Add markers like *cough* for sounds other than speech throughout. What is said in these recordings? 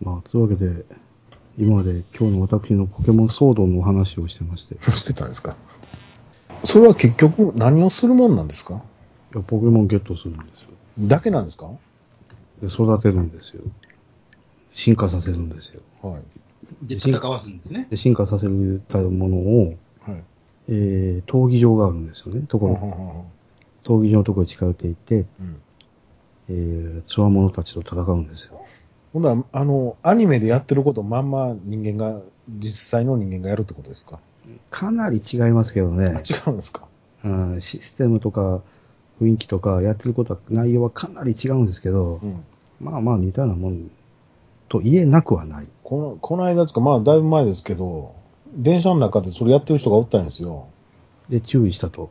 まあ、というわけで、今まで今日の私のポケモンソードのお話をしてまして、いしてたんですか？それは結局何をするもんなんですか？やポケモンゲットするんですよ。だけなんですか？で、育てるんですよ。進化させるんですよ。はい。で、戦わすんですね。で、進化させたものを、はい。えー、闘技場があるんですよね。ところ、闘技場のところに近寄っていって、うん。えー、つわものたちと戦うんですよ。ほんなら、あの、アニメでやってることまんま人間が、実際の人間がやるってことですか？かなり違いますけどあね。違うんですか？うん、システムとか雰囲気とかやってることは、内容はかなり違うんですけど、うん。まあまあ似たようなもんと言えなくはない。この、この間ですか、まあだいぶ前ですけど、電車の中でそれやってる人がおったんですよ。で、注意したと。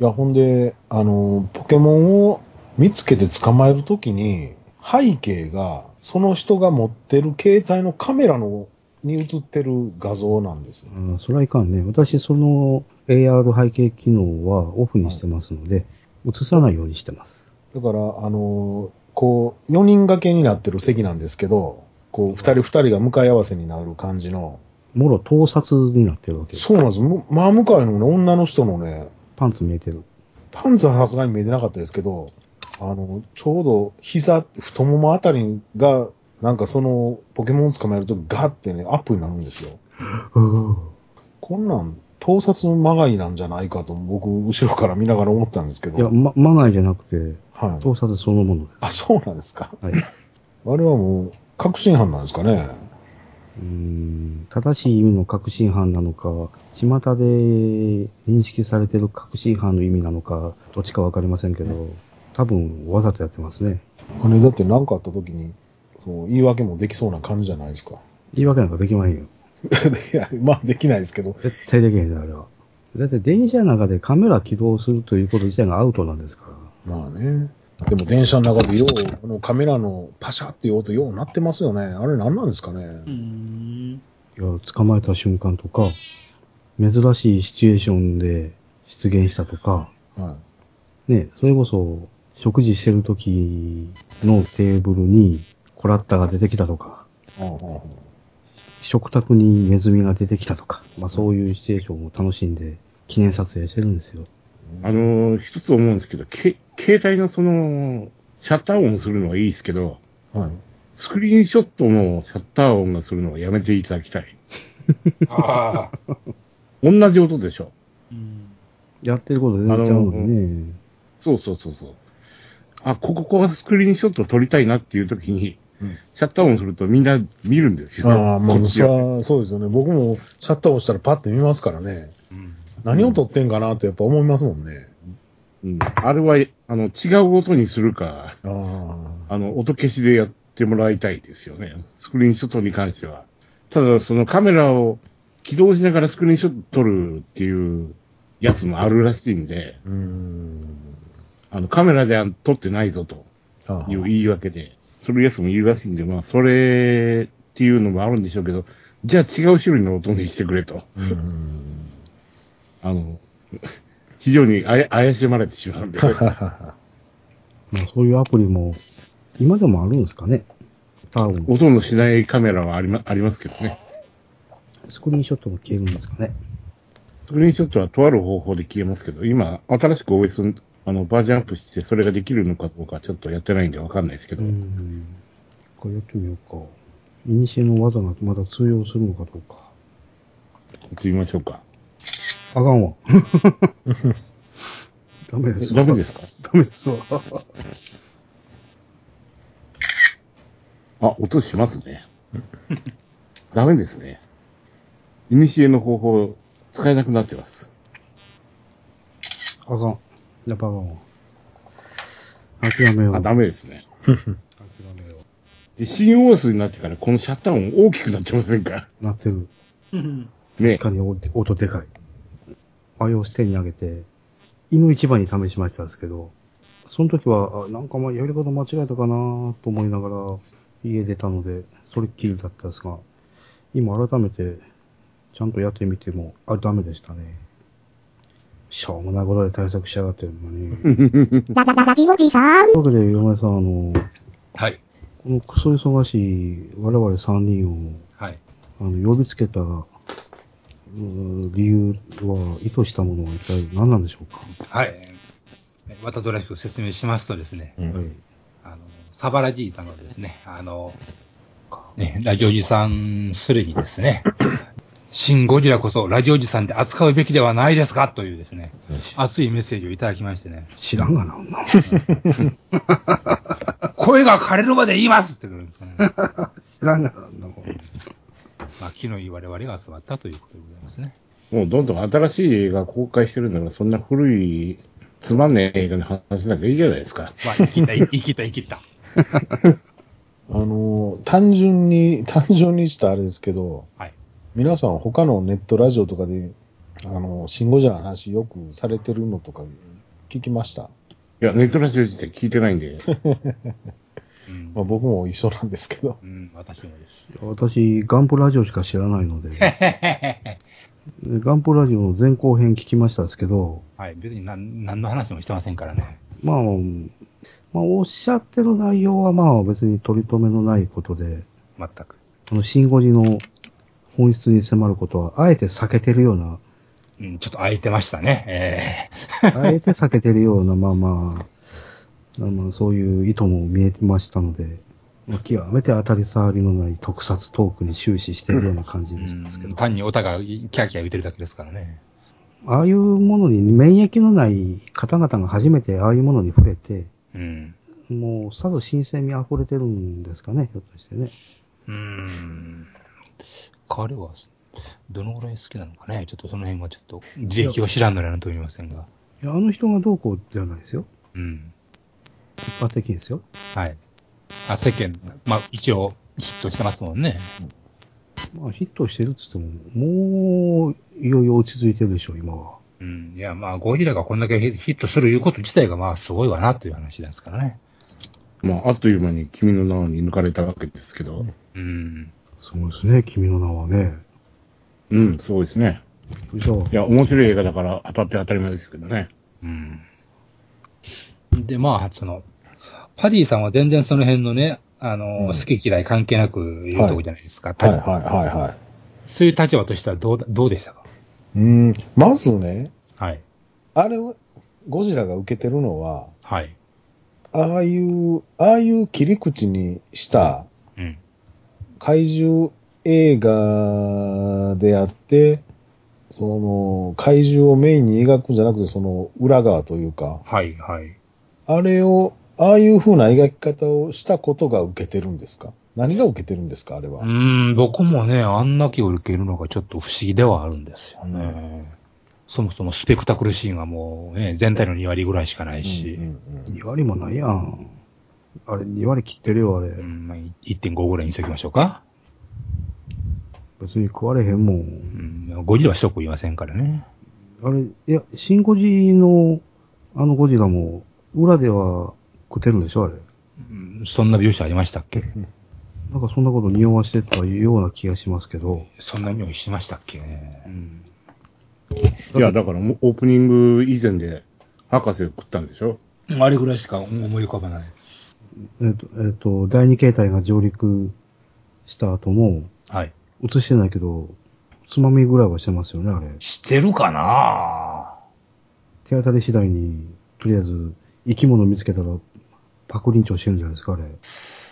いや、ほんで、あの、ポケモンを見つけて捕まえるときに、背景が、その人が持ってる携帯のカメラの、に映ってる画像なんですよ。うん、それはいかんね。私、その AR 背景機能はオフにしてますので、映さないようにしてます。だから、あの、こう、4人掛けになってる席なんですけど、こう、二人二人が向かい合わせになる感じの、もろ盗撮になってるわけです。そうなんです。む真向かいのね、女の人のね、パンツ見えてる。パンツはさすがに見えてなかったですけど、あの、ちょうど膝、太ももあたりが、なんかその、ポケモンを捕まえるとガッてね、アップになるんですよ。こんなん、盗撮のまがいなんじゃないかと、僕、後ろから見ながら思ったんですけど。いや、ま、まないじゃなくて、はい。盗撮そのものであ、そうなんですか。す。はい。あれはもう、確信犯なんですかね。うーん正しい意味の確信犯なのか、巷で認識されてる確信犯の意味なのか、どっちかわかりませんけど、多分わざとやってますね。あれ、だって何かあった時に、そう言い訳もできそうな感じじゃないですか。言い訳なんかできまへんよ。*laughs* いや、まあ、できないですけど。絶対できへんね、あれは。だって電車の中でカメラ起動するということ自体がアウトなんですから。まあね。でも電車の中でよう、このカメラのパシャっていう音ようなってますよね。あれ何なんですかね。うーん。いや、捕まえた瞬間とか、珍しいシチュエーションで出現したとか、はね、それこそ、食事してる時のテーブルにコラッタが出てきたとか、食卓にネズミが出てきたとか、まあそういうシチュエーションを楽しんで記念撮影してるんですよ。あのー一つ思うんですけど、け携帯のその、シャッター音するのはいいですけど、はい。スクリーンショットのシャッター音がするのはやめていただきたい。ああ。同じ音でしょ。うん。やってること出ちゃうのでね。そうそうそうそう。あ、ここ、ここはスクリーンショット撮りたいなっていう時に、うんシャッター音するとみんな見るんですよ。ああ、もう、それはそうですよね。僕もシャッター押したらパッて見ますからね。うん。何を撮ってんかなってやっぱ思いますもんね。うん。あれは、あの、違う音にするか、ああ。あの、音消しでやってもらいたいですよね。スクリーンショットに関しては。ただ、そのカメラを起動しながらスクリーンショット撮るっていうやつもあるらしいんで、うーん。あの、カメラでは撮ってないぞという言い訳で、それやつもいるらしいんで、まあ、それっていうのもあるんでしょうけど、じゃあ違う種類の音にしてくれと。うーん。あの、非常にあや怪しまれてしまうんで。*laughs* まあそういうアプリも、今でもあるんですかね。多分、音のしないカメラはありま、ありますけどね。スクリーンショットも消えるんですかね。スクリーンショットはとある方法で消えますけど、今、新しく OS、あの、バージョンアップして、それができるのかどうかちょっとやってないんでわかんないですけど、うん。これやってみようか。イニシエの技がまだ通用するのかどうか。やってみましょうか。あかんわ。*laughs* ダメですわ。ダメですか？ダメですわ。あ、音しますね。ダメですね。イニシエの方法、使えなくなってます。あかん。やっぱあかんわ。諦めよう。あ、ダメですね。*laughs* 諦めよで、新 OS になってからこのシャッター音大きくなってませんか？う。なってる。う *laughs* ん。ね確。かに音音でかい。あれを手に上げて、犬一番に試しましたですけど、その時は、あなんかまあやり方間違えたかなと思いながら家出たので、それっきりだったんですが、今改めてちゃんとやってみても、あ、ダメでしたね。しょうもないことで対策しやがってるのに。というララララビボビさん。わけで、嫁さん、あの、はい。このクソ忙しい我々3人をはい。あの呼びつけたうー理由は、意図したものは一体何なんでしょうか、はい。またどらしく説明しますとですね、はい。あの、サバラジータのですね、あの、ね、ラジオジさんすれにですね、シン・ゴジラこそラジオジさんで扱うべきではないですか？というですね、熱いメッセージをいただきましてね、知らんがな、*laughs* 声が枯れるまで言いますって言うんですかね。知らんがな、まあ、昨日我々が集まったということでございますね。もうどんどん新しい映画公開してるんだから、そんな古い、つまんねえ映画の話しなきゃいいじゃないですか。まあ、生きた、生きた、生きた。*laughs* あの、単純に、単純にしたあれですけど、はい。皆さん他のネットラジオとかで、あの、シンゴジラの話よくされてるのとか聞きました？いや、ネットラジオ自体聞いてないんで。うんまあ、僕も一緒なんですけど。うん、私もです。私、ガンプラジオしか知らないので、*laughs* ガンプラジオの前後編聞きましたですけど、はい、別に何何の話もしてませんからね。まあ、まあ、おっしゃってる内容はまあ別に取り留めのないことで、全く。このシンゴジの本質に迫ることは、あえて避けてるような、うん、ちょっと空いてましたね。え *laughs* あえて避けてるような、まあまあ、まあそういう意図も見えましたので、まあ極めて当たり障りのない特撮トークに終始しているような感じえでしたけど、単にお互いキャーキャー言ってるだけですからね。ああいうものに免疫のない方々が初めてああいうものに触れて、うん。もうさぞ新鮮味溢れてるんですかね、ひょっとしてね。うーん。彼は、どのぐらい好きなのかね？ちょっとその辺はちょっと、履歴を知らんのやなと思いませんが。いや、あの人がどうこうじゃないですよ。うん。一般的ですよ。はい。あ、世間、まあ一応ヒットしてますもんね。まあヒットしてるっつっても、もう、いよいよ落ち着いてるでしょ、今は。うん。いや、まあゴジラがこんだけヒットするいうこと自体がまあすごいわなという話ですからね。まあ、あっという間に君の名に抜かれたわけですけど。うん。そうですね、君の名はね。うん、そうですね。じゃあい、や、面白い映画だから当たって当たり前ですけどね。うん。で、まあ、その、パディさんは全然その辺のね、あの、うん好き嫌い関係なく言うとこじゃないですか。はいはいはいはい。そういう立場としてはどうだ、どうでしたか？うん、まずね、はい。あれは、ゴジラが受けてるのは、はい。ああいう、ああいう切り口にしたうん。怪獣映画であって、その、怪獣をメインに描くんじゃなくて、その裏側というか、はい、はい。あれを、ああいう風な描き方をしたことが受けてるんですか？何が受けてるんですかあれは？うーん、僕もね、あんだけ受けるのがちょっと不思議ではあるんですよね。そもそもスペクタクルシーンはもうね、全体の2割ぐらいしかないし、うんうんうん2割もないやん。あれ、2割切ってるよ、あれ。うんまあ、1.5ぐらいにしときましょうか。別に食われへんも。うんん、ゴジラは一言いませんからね。あれ、いや、シンゴジの、あのゴジラも、裏では食ってるんでしょ、あれ。うんそんな描写ありましたっけ？*laughs* なんかそんなこと匂わしてたような気がしますけど。そんな匂いしましたっけ？ね。うん。いや、だからオープニング以前で博士を食ったんでしょ？あれぐらいしか思い浮かばない。えっ、と、えっ、と、第二形態が上陸した後も、はい。映してないけど、つまみぐらいはしてますよね、あれ。してるかな？手当たり次第に、とりあえず、生き物見つけたら、パクリンチョしてるんじゃないですか、あれ。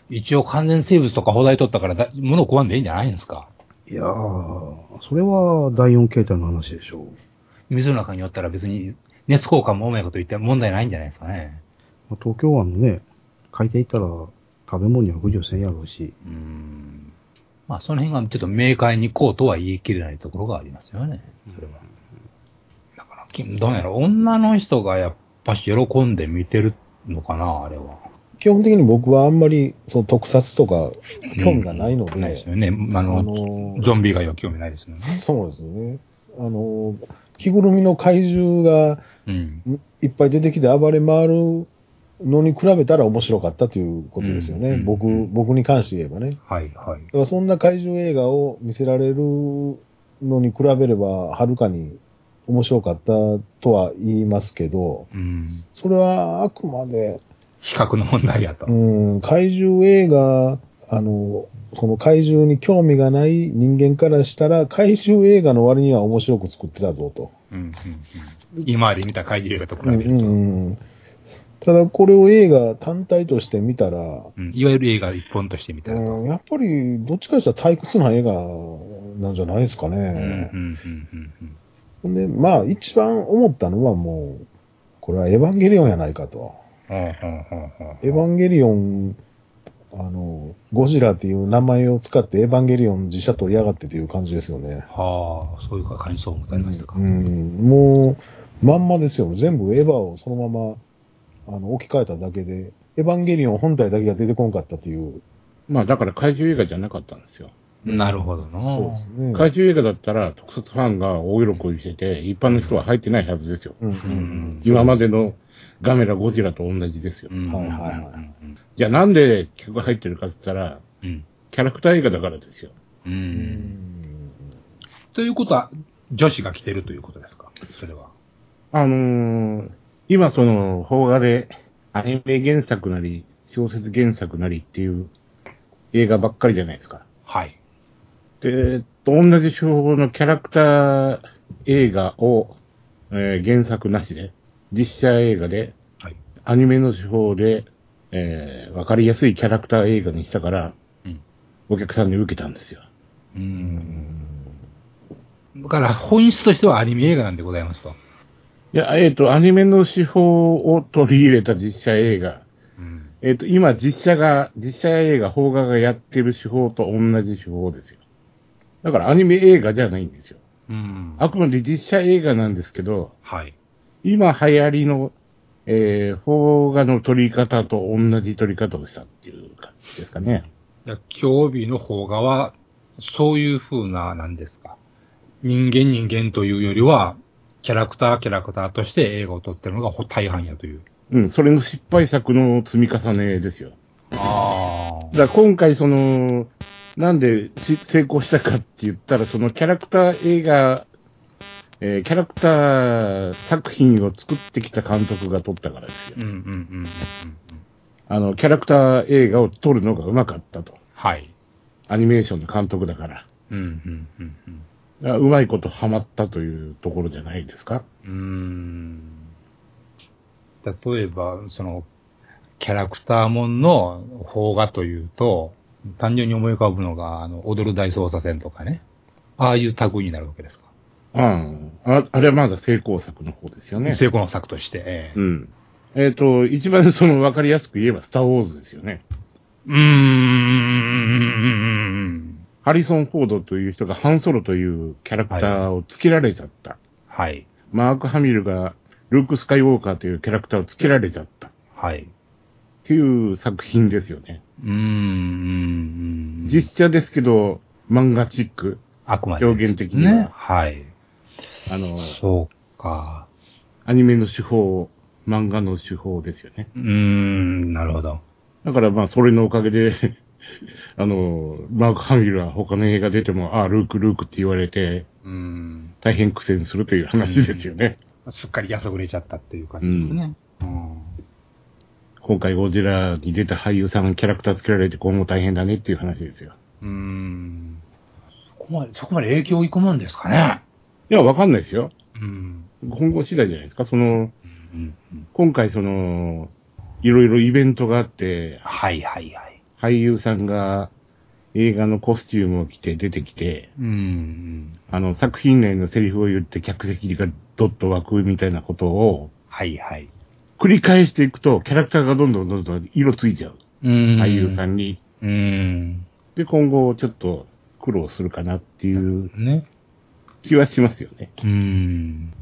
一応完全生物とか放題取ったからだ、物食わんでいいんじゃないんですか？いやー、それは第四形態の話でしょう。水の中におったら別に熱交換もうまいこと言って問題ないんじゃないですかね。まあ東京湾のね、海底行ったら、食べ物には不自由せんやろうし。うーん。まあその辺がちょっと明快にこうとは言い切れないところがありますよね。それは。だからき、どうやろう、女の人がやっぱし喜んで見てるのかな、あれは。基本的に僕はあんまり、その特撮とか興味がないので、ないですよね。ああの、のゾンビ以外は興味ないですよね。そうですよね。あの、着ぐるみの怪獣がうん。いっぱい出てきて暴れ回るのに比べたら面白かったということですよね。うん僕、僕に関して言えばね。はい、はい。だからそんな怪獣映画を見せられるのに比べれば、はるかに面白かったとは言いますけど、うん。それはあくまで、比較の問題やと。うん、怪獣映画、あの、その怪獣に興味がない人間からしたら、怪獣映画の割には面白く作ってたぞと。うんうんうん今まで見た怪獣映画と比うんべると。うんただこれを映画単体として見たら、うんいわゆる映画一本として見たらと。うん、やっぱりどっちかしたら退屈な映画なんじゃないですかうんうんうんね。うんほんで、まあ一番思ったのはもう、これはエヴァンゲリオンやないかと。エヴァンゲリオン、あの、ゴジラっていう名前を使ってエヴァンゲリオン実写取りやがってという感じですよね。はあ、そういう感想を持たれましたか。うん、もう、まんまですよ。全部エヴァをそのまま、あの、置き換えただけで、エヴァンゲリオン本体だけが出てこんかったという。まあだから怪獣映画じゃなかったんですよ。なるほどな。そうですね。怪獣映画だったら特撮ファンが大喜びしてて、一般の人は入ってないはずですよ。うんううんん今までのガメラ、ゴジラと同じですよ。うんはいはいはいうんじゃあなんで曲が入ってるかって言ったら、うんキャラクター映画だからですよ。う。うんんということは、女子が来てるということですか？それは。あのー、今その、邦画でアニメ原作なり、小説原作なりっていう映画ばっかりじゃないですか。はい。で、えっと、同じ手法のキャラクター映画を、えー原作なしで、実写映画で、はい。アニメの手法で、えーわかりやすいキャラクター映画にしたから、うん。お客さんに受けたんですよ。うん。だから、本質としてはアニメ映画なんでございますと。いや、えっ、と、アニメの手法を取り入れた実写映画。うん。えっ、と、今、実写が、実写映画、邦画がやってる手法と同じ手法ですよ。だから、アニメ映画じゃないんですよ。うん。あくまで実写映画なんですけど、はい。今流行りの、えー、邦画の撮り方と同じ撮り方をしたっていう感じですかね。いや競技の方がは、そういう風な、なんですか。人間人間というよりは、キャラクターキャラクターとして映画を撮ってるのがほ大半やという。うん、それの失敗作の積み重ねですよ。あだから今回その、なんでし成功したかって言ったら、そのキャラクター映画、えーキャラクター作品を作ってきた監督が撮ったからですようん。うんうんうんうんうん。あの、キャラクター映画を撮るのが上手かったと。はい。アニメーションの監督だから。うんうんうんうん。うまいことハマったというところじゃないですか？うーん例えば、その、キャラクターもんの邦画というと、単純に思い浮かぶのが、あの、踊る大捜査線とかね。ああいう類になるわけですか？うん。ああれはまだ成功作の方ですよね。成功の作として。ええうん。えっ、と、一番その分かりやすく言えばスターウォーズですよね。うーん。ハリソン・フォードという人がハンソロというキャラクターをつけられちゃった。はい。マーク・ハミルがルーク・スカイウォーカーというキャラクターをつけられちゃった。っはい。ていう作品ですよね。うーん。実写ですけど、漫画チック。あくまで。表現的にはね。はい。あの、そうか。アニメの手法、漫画の手法ですよね。うーん、なるほど。だからまあ、それのおかげで、あの、マーク・ハミルは他の映画出ても、ああ、ルーク、ルークって言われて、うーん。大変苦戦するという話ですよね。すっかりやさぐれちゃったっていう感じですね。うん。今回ゴジラに出た俳優さんキャラクターつけられて今後大変だねっていう話ですよ。うーん。そこまで、そこまで影響いくもんですかね。いや、わかんないですよ。うん。今後次第じゃないですか。その、うんうん。今回その、いろいろイベントがあって、はいはいはい。俳優さんが映画のコスチュームを着て出てきて、うん。あの、作品内のセリフを言って客席がドッと湧くみたいなことをはいはい。繰り返していくと、キャラクターがどんどんどんどん色ついちゃう。うん。俳優さんに。うん。で、今後ちょっと苦労するかなっていうね。気はしますよね。うん。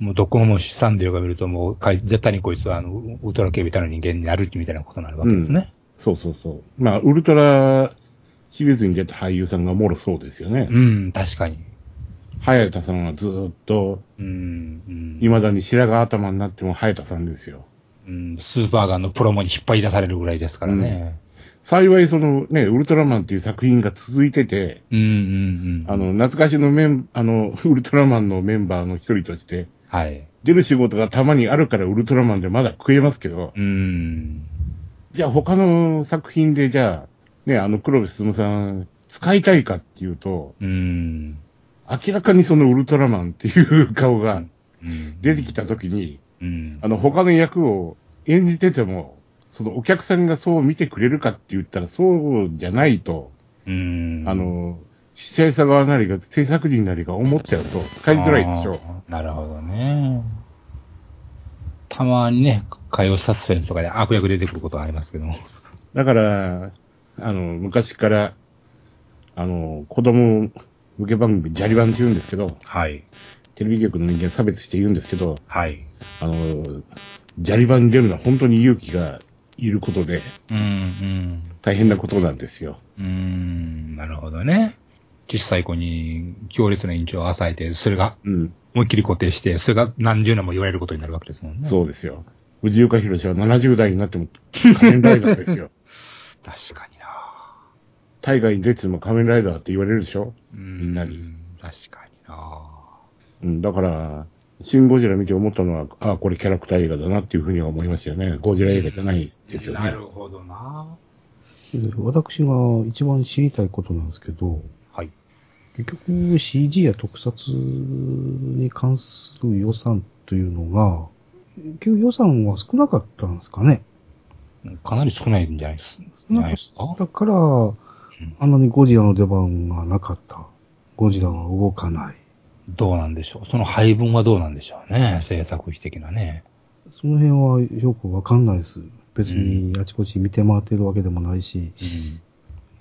もうどこも資産でが見るともう、絶対にこいつはあの、ウウルトラ警備隊の人間になるみたいなことになるわけですね。そうそうそう。まあ、ウルトラシリーズに出た俳優さんがもろそうですよね。うん、確かに。早田さんはずーっと、うん。うん。未だに白髪頭になっても早田さんですよ。うん、スーパーガンのプロモに引っ張り出されるぐらいですからね。幸いそのね、ウルトラマンっていう作品が続いてて、うん、うん、うん。あの、、懐かしのメン、あの、ウルトラマンのメンバーの一人として、はい。出る仕事がたまにあるからウルトラマンでまだ食えますけど、うん。じゃあ他の作品でじゃあ、ね、あの黒部進さん使いたいかっていうと、うん。明らかにそのウルトラマンっていう顔がうん出てきた時に、うんあの他の役を演じてても、そのお客さんがそう見てくれるかって言ったらそうじゃないと、うん。あの、主催者側なりが、制作人なりが思っちゃうと使いづらいでしょ。なるほどね。たまにね、火曜サスペンスとかで悪役出てくることはありますけども。だから、あの、昔から、あの、子供向け番組、ジャリバンって言うんですけど、はい。テレビ局の人間差別して言うんですけど、はい。あの、ジャリバンに出るのは本当に勇気がいることで、うん、うん。大変なことなんですよ。うーん、なるほどね。小さい子に強烈な印象を与えて、それがうん。思いっきり固定して、それが何十年も言われることになるわけですもんね。う。そうですよ。藤岡弘は70代になっても仮面ライダーですよ。*laughs* 確かにな大河に出ても仮面ライダーって言われるでしょ？みみんなに。確かになうん、だから、シン・ゴジラ見て思ったのは、ああ、これキャラクター映画だなっていうふうには思いましたよね。ゴジラ映画じゃないですよね。なるほどな私が一番知りたいことなんですけど、はい。結局 CG や特撮に関する予算というのが、結局予算は少なかったんですかね。かなり少ないんじゃないですか？ったから、あんなにゴジラの出番がなかった。ゴジラは動かない。どうなんでしょう？その配分はどうなんでしょうね？制作費的なね。その辺はよくわかんないです。別にあちこち見て回ってるわけでもないし、うん。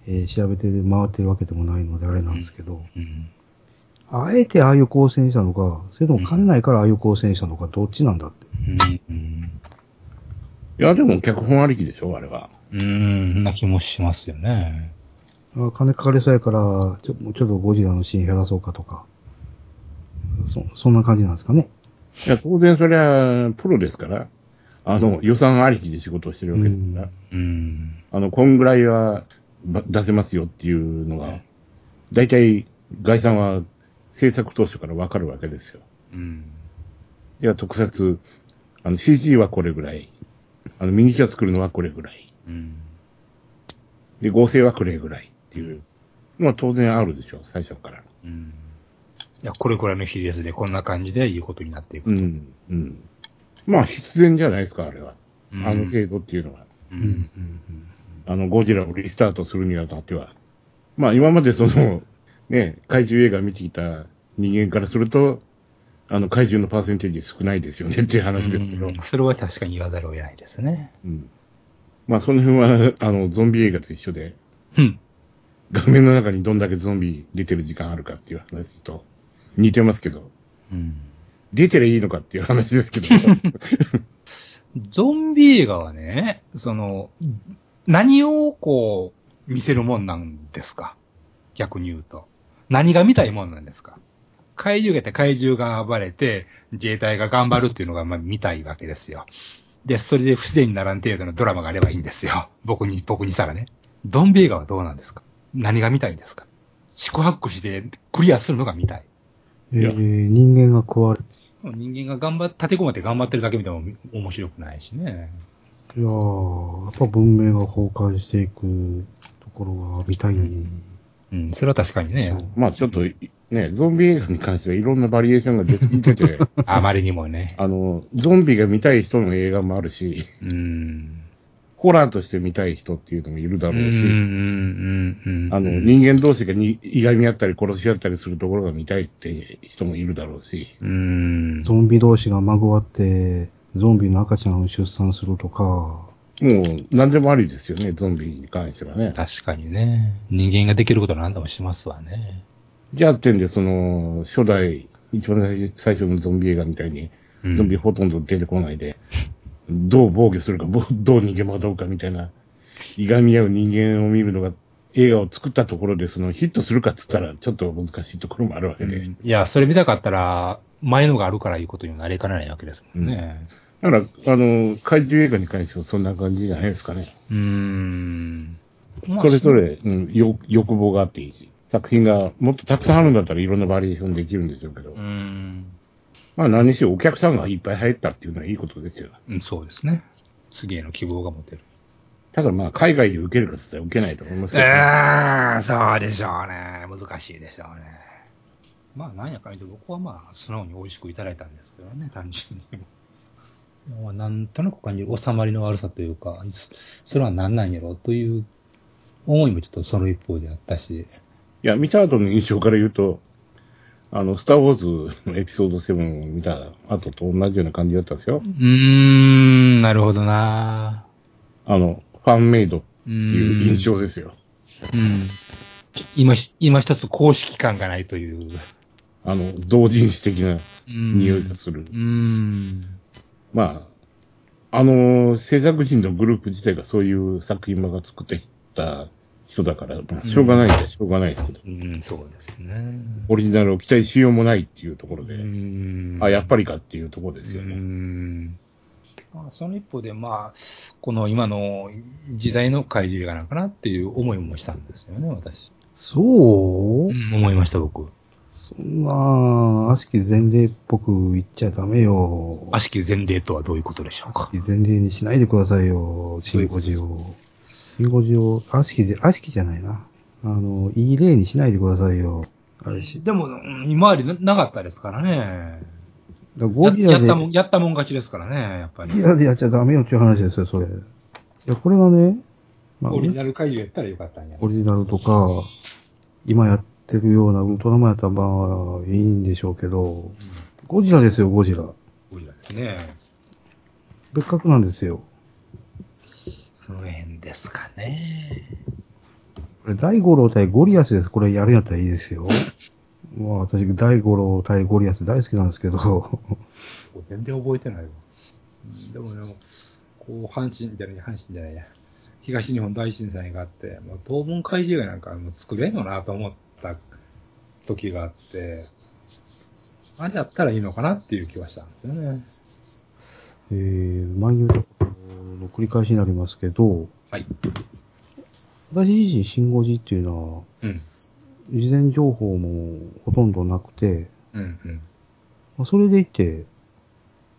えー調べて回ってるわけでもないのであれなんですけど、うん。あえてああいう構成にしたのか、それとも兼ねないからああいう構成にしたのか、どっちなんだって。うん。いや、でも脚本ありきでしょ、あれは。うん。うん。な気もしますよね。あ金かかりそうやから、ちょちょっとゴジラのシーン減らそうかとか。そ、そんな感じなんですかね。いや、当然それは、プロですから、あの、予算ありきで仕事をしてるわけですから、うん。あの、こんぐらいはば出せますよっていうのが、大体、概算は制作当初からわかるわけですよ。うん。いや、特撮、あの、CG はこれぐらい、あの、ミニチュア作るのはこれぐらい、うん。で、合成はこれぐらいっていうのは当然あるでしょ、最初から。うん。いや、これくらいの比率でこんな感じでいうことになっていく。うん、うん。まあ、必然じゃないですか、あれは。うんあの程度っていうのは。う。うんんあの、ゴジラをリスタートするにあたっては。まあ、今までその、ね、怪獣映画見てきた人間からすると、あの、怪獣のパーセンテージ少ないですよねっていう話ですけど。うんそれは確かに言わざるを得ないですね。うん。まあ、その辺は、あの、ゾンビ映画と一緒で、うん。画面の中にどんだけゾンビ出てる時間あるかっていう話と似てますけど、うん。出てりゃいいのかっていう話ですけど。*laughs* ゾンビ映画はね、その、何をこう、見せるもんなんですか？逆に言うと。何が見たいもんなんですか？怪獣がいて怪獣が暴れて、自衛隊が頑張るっていうのがまあ見たいわけですよ。で、それで不自然にならん程度のドラマがあればいいんですよ。僕に、僕にしたらね。ゾンビ映画はどうなんですか？何が見たいんですか？四苦八苦してクリアするのが見たい。えー人間が壊れ人間が頑張っ、立て込まって頑張ってるだけ見ても面白くないしね。いやー、やっぱ文明が崩壊していくところが見たい。うん、それは確かにね。まあ、ちょっと、ね、ゾンビ映画に関してはいろんなバリエーションが出 *laughs* てきてて、あまりにもね。あの、ゾンビが見たい人の映画もあるし、うん。ホラーとして見たい人っていうのもいるだろうし。あの、人間同士がにいがみ合ったり殺し合ったりするところが見たいって人もいるだろうし、うん。ゾンビ同士がまぐわって、ゾンビの赤ちゃんを出産するとか、もう何でもありですよね、ゾンビに関してはね。確かにね。人間ができること何でもしますわね。じゃあってんで、その、初代、一番最初のゾンビ映画みたいに、うんゾンビほとんど出てこないで、どう防御するか、ぼどう逃げ惑うかみたいな、いがみ合う人間を見るのが、映画を作ったところで、そのヒットするかっつったら、ちょっと難しいところもあるわけで。うんいや、それ見たかったら、前のがあるからいうことになりかねないわけですもんね。だから、あの、怪獣映画に関してはそんな感じじゃないですかね。うーん。まあそれぞれ、うん、よ欲望があっていいし、作品がもっとたくさんあるんだったらいろんなバリエーションできるんでしょうけど、うーん。まあ何にしろお客さんがいっぱい入ったっていうのはいいことですよ。うんそうですね。次への希望が持てる。ただまあ、海外で受けるかって言ったら受けないと思いますけど、ね。ええそうでしょうね。難しいでしょうね。まあ、なんやかんやと僕はまあ、素直に美味しくいただいたんですけどね、単純に。まあ、なんとなく感じる収まりの悪さというか、それは何なんやろうという思いもちょっとその一方であったし。いや、見た後の印象から言うと、あの、スター・ウォーズのエピソード7を見た後と同じような感じだったんですよう。ーん、なるほどなあの、ファンメイドってういう印象ですよ。うん。今し、今一つ公式感がないという。あの、同人誌的なうん匂いがする。うーん。まあ、あの、制作人のグループ自体がそういう作品が作ってきた人だから、まあ、しょうがないっちゃしょうがないですけど、うん、そうですね。オリジナルを期待しようもないっていうところで、んあ、やっぱりかっていうところですようね。ん。まあ、その一方で、まあ、この今の時代の怪獣映画なんかなっていう思いもしたんですよね、私。そう、うん、思いました、僕。そんな、悪しき前例っぽく言っちゃダメよ。悪しき前例とはどういうことでしょうか。悪しき前例にしないでくださいよ、シンゴジを。シンゴジを、悪しきぜ、悪しきじゃないな。あの、いい例にしないでくださいよ。あれし、でも、うん今までななかったですからね。だゴリラで、ややったもん、やったもん勝ちですからね、やっぱり。ゴリラでやっちゃダメよっていう話ですよ、それ。いや、これがね、まあ、オリジナル怪獣やったらよかったんや。オリジナルとか、今やってるようなウルトラマンやったらまあ、いいんでしょうけど、ゴジラですよ、ゴジラ。ゴリラですね。別格なんですよ。その辺ですかね。これ、大五郎対ゴリアスです。これやるんやったらいいですよ。*laughs* まあ、私、大五郎対ゴリアス大好きなんですけど、全然覚えてないわ。うんでもでも、こう、阪神じゃない、阪神じゃないや。東日本大震災があって、もう当分怪獣映画なんかもう作れんよなと思った時があって、あれやったらいいのかなっていう気はしたんですよね。えー、前に言うとの繰り返しになりますけど、はい。私自身、シンゴジっていうのは、うん。事前情報もほとんどなくて、うん、うん。まあそれでいて、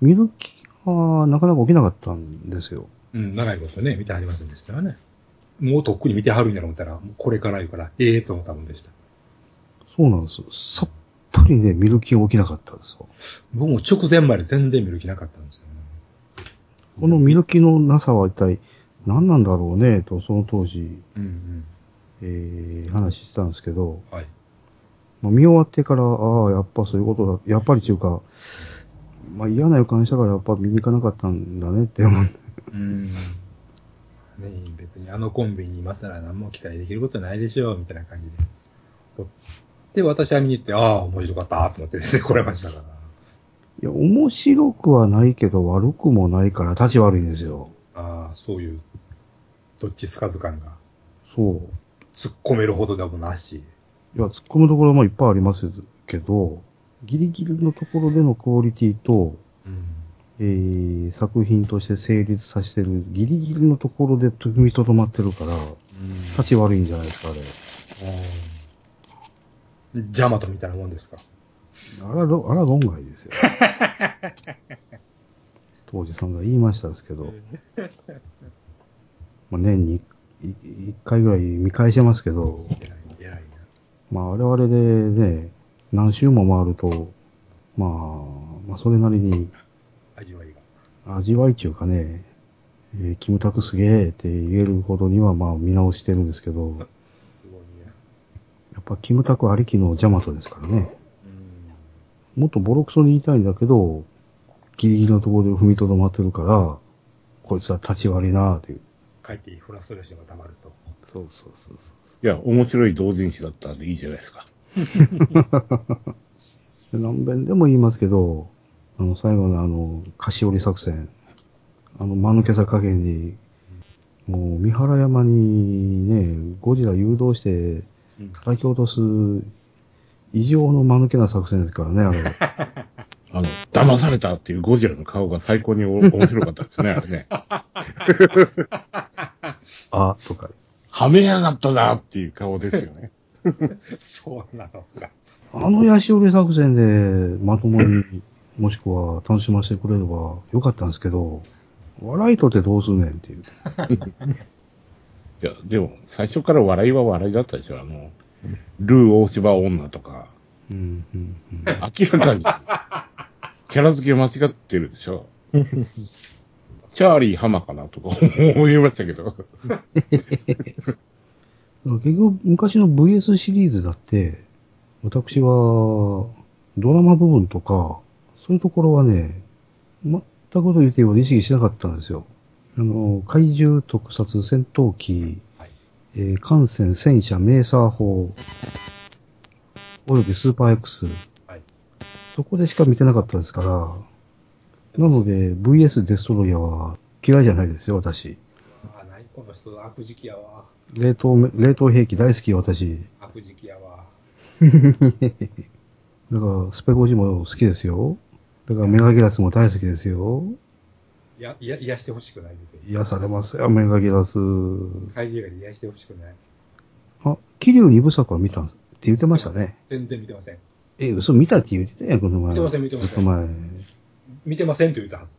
見る気がなかなか起きなかったんですよ。うん、長いことね、見てはりませんでしたよね。もうとっくに見てはるんやろ思ったら、これから言うから、ええと思ったもんでした。そうなんです。さっぱりね、見る気が起きなかったんですよ。僕も直前まで全然見る気なかったんですよね。この見る気のなさは一体何なんだろうね、と、その当時、うん、うん。えー、話したんですけど、はい。まあ、見終わってから、ああ、やっぱそういうことだ、やっぱりっていうか、まあ嫌な予感したからやっぱ見に行かなかったんだねって思う。うん。ね別にあのコンビにいますなら何も期待できることないでしょう、みたいな感じで。で、私は見に行って、ああ、面白かった、と思ってですね、*laughs* 来れましたから。いや、面白くはないけど悪くもないから立ち悪いんですよ。ああ、そういう、どっちつかず感が、そう。突っ込めるほどでもなし。いや、突っ込むところもいっぱいありますけど、ギリギリのところでのクオリティと、うん。えー、作品として成立させてるギリギリのところで踏みとどまってるから、立ち悪いんじゃないですか、あれ。うん。ジャマトみたいなもんですか？あら、ろあら論外ですよ。*laughs* 当時さんが言いましたですけど、まあ、年に1回ぐらい見返してますけど。まあ、あれはあれでね、何周も回ると、まあ、まあ、それなりに味わいが。味わいっていうかね、えーキムタクすげえって言えるほどにはまあ見直してるんですけど、*laughs* すごいね。やっぱキムタクありきのジャマトですからね。うん。もっとボロクソに言いたいんだけど、ギリギリのところで踏みとどまってるから、こいつは立ち悪いなっていう。帰ってフラストレーションが溜まると。そうそうそういや、面白い同人誌だったんでいいじゃないですか。で *laughs* 何遍でも言いますけど、あの、最後のあの、菓子折り作戦。あの、間抜けさ加減に、もう、三原山にね、ゴジラ誘導して、叩き落とす、異常の間抜けな作戦ですからね、あれは。*laughs* あの、騙されたっていうゴジラの顔が最高にお *laughs* 面白かったですね、あれね。*laughs* あ、とか。はめやがったなっていう顔ですよね。そうなのか。あのヤシ折り作戦でまともに、もしくは楽しませてくれればよかったんですけど、笑いとってどうすんねんっていう。いや、でも、最初から笑いは笑いだったでしょ。あの、ルー大芝女とか、うん、うん、うん。明らかに、キャラ付け間違ってるでしょ。チャーリー浜かなとか *laughs* 思いましたけど。結局、昔の VS シリーズだって、私は、ドラマ部分とか、そういうところはね、全くと言っていいほど意識しなかったんですよ。あの、怪獣特撮戦闘機、はい。えー艦船戦車メーサー砲、およびスーパー X、はい。そこでしか見てなかったですから、なので VS デストロイヤーは嫌いじゃないですよ、私。あ、何この人、悪時期やわ。冷凍め、冷凍兵器大好きよ、私。悪時期やわ。*laughs* だから、スペゴジも好きですよ。だから、メガギラスも大好きですよ。いや、いや、癒してほしくない。癒されますよ、メガギラス。怪獣映画で癒してほしくない。あ、桐生二部作は見たんって言ってましたね。全然見てません。え、嘘見たって言ってたやん、この前。見てません見てませんずっと前。見てませんと言ったはず。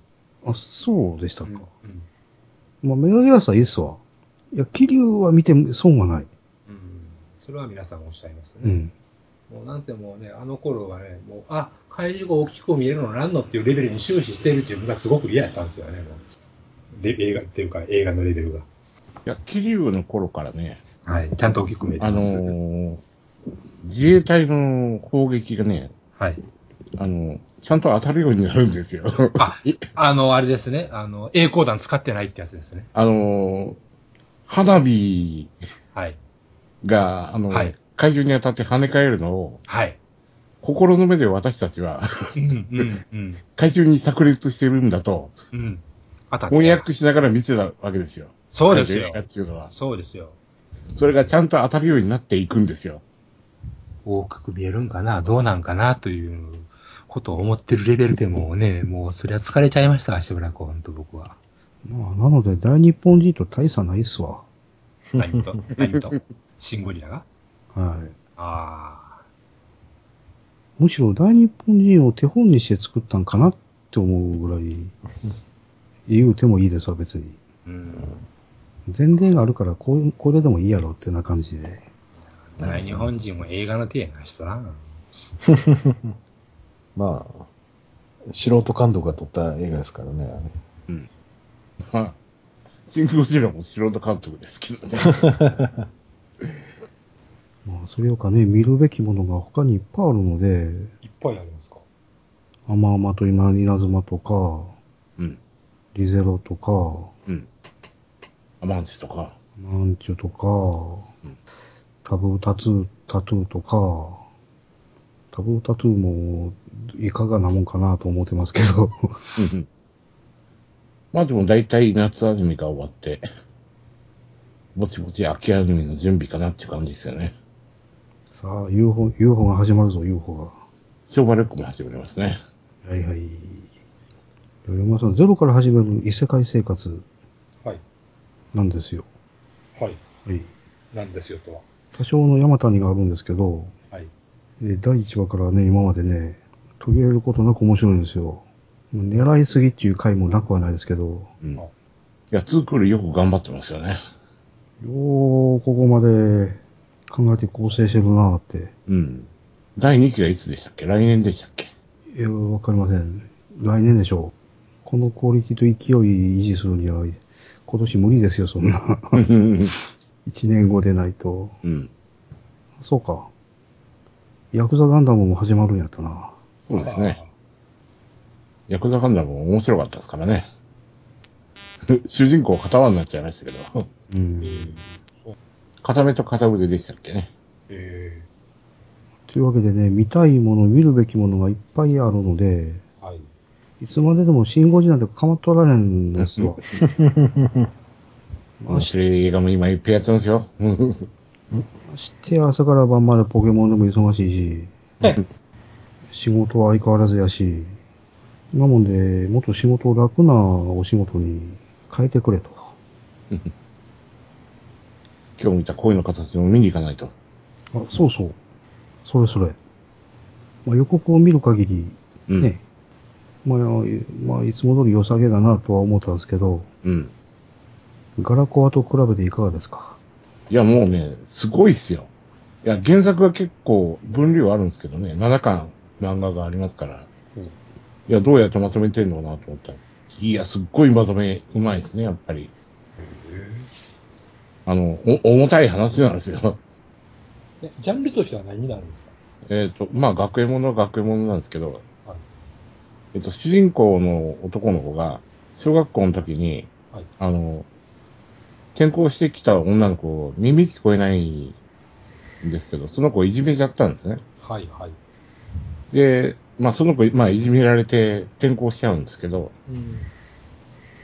あ、そうでしたか。うん。まあ、メガギラスはいいっすわ。いや、桐生は見ても損はない。うん。それは皆さんおっしゃいますね。うん。もうなんせもうね、あの頃はね、もう、あ、怪獣が大きく見えるのなんのっていうレベルに終始している自分がすごく嫌やったんですよね、もう。で、映画っていうか、映画のレベルが。いや、桐生の頃からね、はい。ちゃんと大きく見えてあます。のー自衛隊の砲撃がね、はい。あの、ちゃんと当たるようになるんですよ。あ、あの、あれですね。あの、栄光弾使ってないってやつですね。あのー花火はい。が、あの、はい怪獣に当たって跳ね返るのを、はい。心の目で私たちは、うん、うん、うん。怪獣に炸裂してるんだと、うん。翻訳しながら見てたわけですよ。そうですよっていうのは。そうですよ。それがちゃんと当たるようになっていくんですよ。大きく見えるんかな？どうなんかなということを思ってるレベルでもうね、もうそりゃ疲れちゃいました、しばらく、本当僕は。まあ、なので、大日本人と大差ないっすわ。何と何とシンゴリラが？はい。あむしろ大日本人を手本にして作ったんかなって思うぐらい、言うてもいいですわ、別に。あ。うん。前例があるから、こう、これでもいいやろってな感じで。大日本人も映画の手やな人な。*laughs* まあ、素人監督が撮った映画ですからね。あれまあ、シン・ゴジラも素人監督ですけどね。*laughs* まあ、それよかね、見るべきものが他にいっぱいあるので、いっぱいありますか？アマアマと今稲妻とか、うん。リゼロとか、うん。アマンチとか。なんちゅうとか、うんタブータトゥー、タトゥーとか、タブータトゥーもいかがなもんかなと思ってますけど、うんまあでも大体夏アニメが終わって、ぼちぼち秋アニメの準備かなっていう感じですよね。さあ、UFO、UFO が始まるぞ、UFO が。商売力も始まりますね。はいはい。山さん、ゼロから始める異世界生活はい。なんですよ。はい。はい。なんですよとは。多少の山谷があるんですけど、はい。えー第1話からね、今までね、途切れることなく面白いんですよ。狙いすぎっていう回もなくはないですけど、うん。いや、ツークールよく頑張ってますよね。よー、ここまで考えて構成してるなーって。うん。第2期がいつでしたっけ？来年でしたっけ？いや、わかりません。来年でしょう。このクオリティと勢い維持するには、今年無理ですよ、そんな。*laughs* 1年後でないと。うん。そうか。ヤクザガンダムも始まるんやったな。そうですね。ヤクザガンダムも面白かったですからね。*laughs* 主人公片輪になっちゃいましたけど。うん。片目と片腕でしたっけね。えというわけでね、見たいもの、見るべきものがいっぱいあるので、ー、はい。いつまででもシンゴジなんてかまっとられんですわ。面白い映画も今いっぱいやってますよ。*laughs* まして朝から晩までポケモンでも忙しいし、仕事は相変わらずやし、なもんで、もっと仕事を楽なお仕事に変えてくれと。*laughs* 今日見た恋の形も見に行かないと。あ、そうそう。それそれ。まあ、予告を見る限り、うん。ね、まあ、まあ、いつも通り良さげだなとは思ったんですけど、うん。ガラコアと比べていかがですか？いや、もうね、すごいっすよ。いや、原作は結構分量あるんですけどね、7巻漫画がありますから。うんいや、どうやってまとめてんのかなと思ったら。いや、すっごいまとめうまいですね、やっぱり。あの、お、重たい話なんですよ。えジャンルとしては何になるんですか？えっと、まあ、学園ものは学園ものなんですけど、はいえっと、主人公の男の子が、小学校の時に、はいあの、転校してきた女の子、耳聞こえないんですけど、その子をいじめちゃったんですね。はいはい。で、まあ、その子、まあ、いじめられて転校しちゃうんですけど、うん。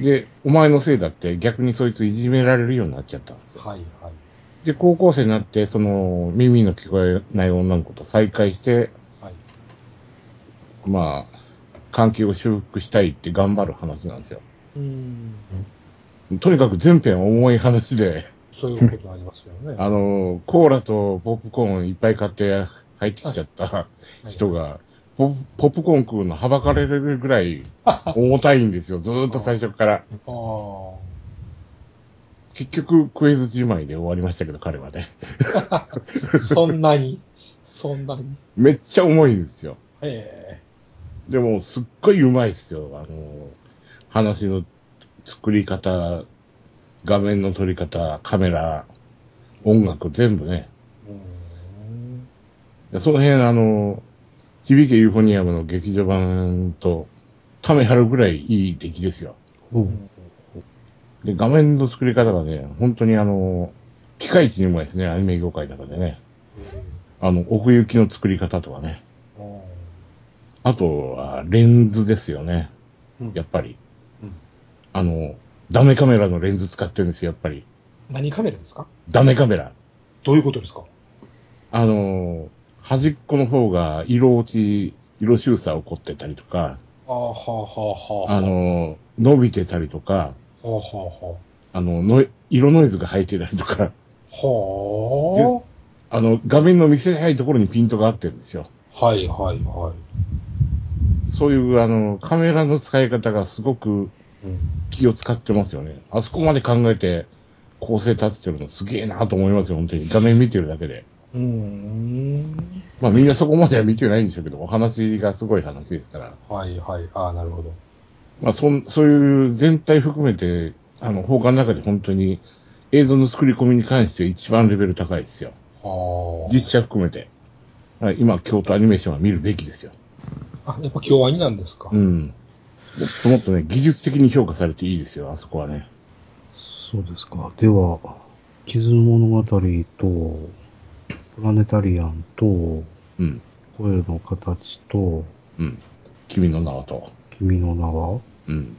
で、お前のせいだって逆にそいついじめられるようになっちゃったんですよ。はいはい。で、高校生になって、その、耳の聞こえない女の子と再会して、はい。まあ、関係を修復したいって頑張る話なんですよ。うん。とにかく全編重い話で、そういうことありますよね。*laughs* あの、コーラとポップコーンいっぱい買って入ってきちゃった人が、ポポップコーン食うのはばかれるぐらい *laughs* 重たいんですよ。ずーっと最初から。結局、クエズじまいで終わりましたけど、彼はね。*laughs* そんなにそんなにめっちゃ重いんですよ。えでも、すっごい上手いですよ。あの、話の作り方、画面の撮り方、カメラ、音楽、全部ね。その辺、あの、響けユーフォニアムの劇場版と、ため張るぐらいいい出来ですよ。で、画面の作り方がね、本当にあの、機械値にうまいですね、アニメ業界の中でね。あの、奥行きの作り方とかね。あとは、レンズですよね。うんやっぱり。うんあの、ダメカメラのレンズ使ってるんですよ、やっぱり。何カメラですか？ダメカメラ。どういうことですか？あの、端っこの方が色落ち、色修正起こってたりとか、ああ、はあ、はあ、はあ。あ、の、伸びてたりとか、はあ、はあ、はあの、の色ノイズが入ってたりとか、あ。はあの、画面の見せないところにピントが合ってるんですよ。あ。はい、はい、はそういう、あの、カメラの使い方がすごく。気を使ってますよね。あそこまで考えて構成立ててるのすげえなと思いますよ、本当に。画面見てるだけで。うーん。まあみんなそこまでは見てないんでしょうけど、お話がすごい話ですから。はい、はい。ああ、なるほど。まあそん、そういう全体含めて、あの、放課の中で本当に映像の作り込みに関して一番レベル高いですよ。は実写含めて。はい今、京都アニメーションは見るべきですよ。あ。あ、やっぱ京アニなんですか？うん。もっともっとね、技術的に評価されていいですよ、あそこはね。そうですか。では、傷物語と、プラネタリアンと、うん。声の形と、うん。君の名はと。君の名は、うん。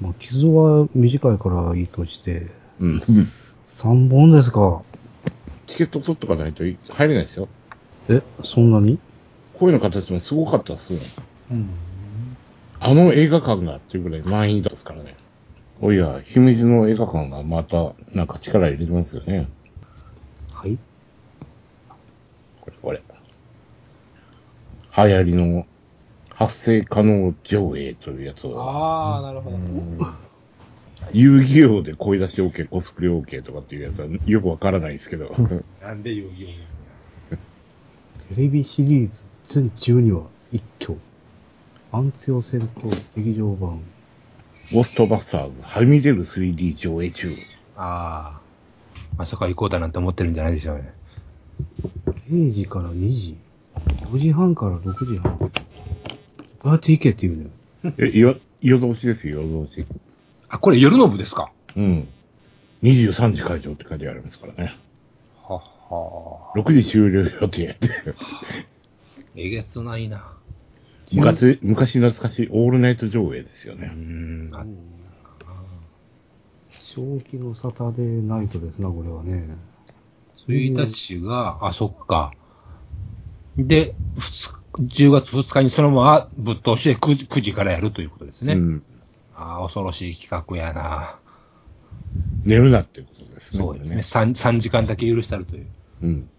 まあ、傷は短いからいいとして、うん。3本ですか。チケット取っとかないとい入れないですよ。え、そんなに？声の形もすごかったっすね。うん。あの映画館がっていうぐらい満員だったですからね。おいや、秘密の映画館がまた、なんか力入れてますよね。はい。これ。流行りの発生可能上映というやつを、ああ、なるほど。遊戯王で声出し OK、コスプレ OK とかっていうやつはよくわからないですけど。*laughs* なんで遊戯テレビシリーズ全12話一挙。アンツヨ戦闘劇場版。ゴーストバスターズ、はみ出る 3D 上映中。ああ。まさか行こうだなんて思ってるんじゃないでしょうね。0時から2時。5時半から6時半。どうやって行けって言うのよ。え、よ、夜通しですよ、夜通し。あ、これ夜の部ですか？うん。23時会場って書いてありますからね。はは6時終了予定。えげつないな。昔、昔懐かしいオールナイト上映ですようね。ん。あ正気のサタデーナイトですな、これはね。1日が、あ、そっか。で、二日10月2日にそのままぶっ通しで 9, 9時からやるということですね。うん。ああ、恐ろしい企画やな。寝るなっていうことですね。そうですね。これ 3, 3時間だけ許したるという。うん。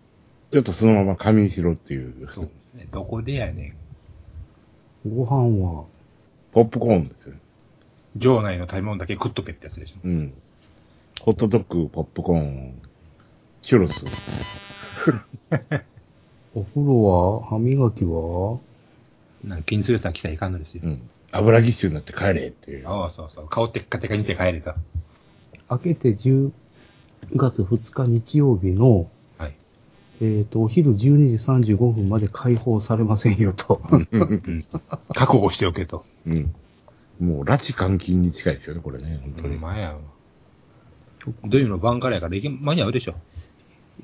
ちょっとそのまま仮眠しろっていう。そうですね。どこでやねん。ご飯は、ポップコーンですよ。場内の食べ物だけ食っとけってやつでしょ。うん。ホットドッグ、ポップコーン、チュロス。*laughs* お風呂は、歯磨きは、なんか気にする人は来たらいかんのですよう。ん。油ぎっしゅになって帰れっていう。ああ、そうそう。顔テッカテカにて帰れた。明けて10月2日日曜日の、はい。えっ、と、お昼12時35分まで開放されませんよと。うん。*laughs* 覚悟しておけと。うん。もう、拉致監禁に近いですよね、これね、本当に。前やわ。土曜日の晩からやから、いけ間に合うでしょ。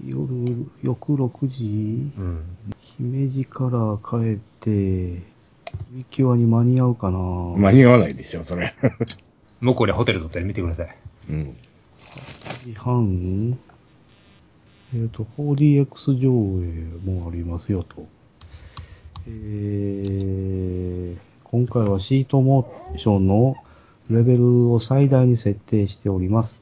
夜、翌6時、うん。姫路から帰って、指際に間に合うかな、間に合わないでしょ、それ。もうこれホテル取って見てください。うん。8時半えっ、と、4DX 上映もありますよと。えー、今回はシートモーションのレベルを最大に設定しております。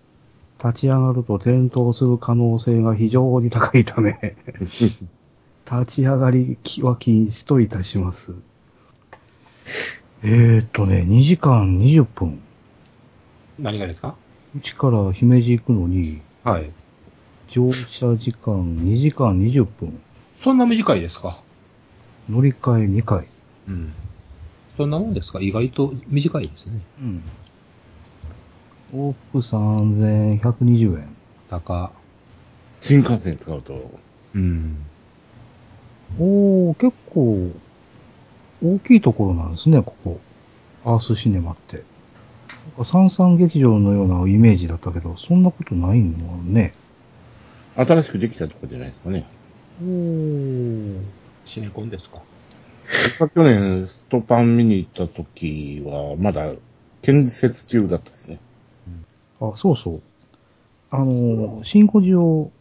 立ち上がると転倒する可能性が非常に高いため、*laughs* 立ち上がりは禁止といたします。えーっとね、2時間20分。何がですか？うちから姫路行くのに、はい。乗車時間2時間20分。そんな短いですか？乗り換え2回。うん。そんなもんですか？意外と短いですね。うん。往復3120円。高。新幹線使うと、うん。おー、結構、大きいところなんですね、ここ。アースシネマって。なんか三々劇場のようなイメージだったけど、そんなことないのね。新しくできたとこじゃないですかね。おー。シネコンですか去年、ストパン見に行った時は、まだ建設中だったですね。あ、そうそう。あの、シンコジオ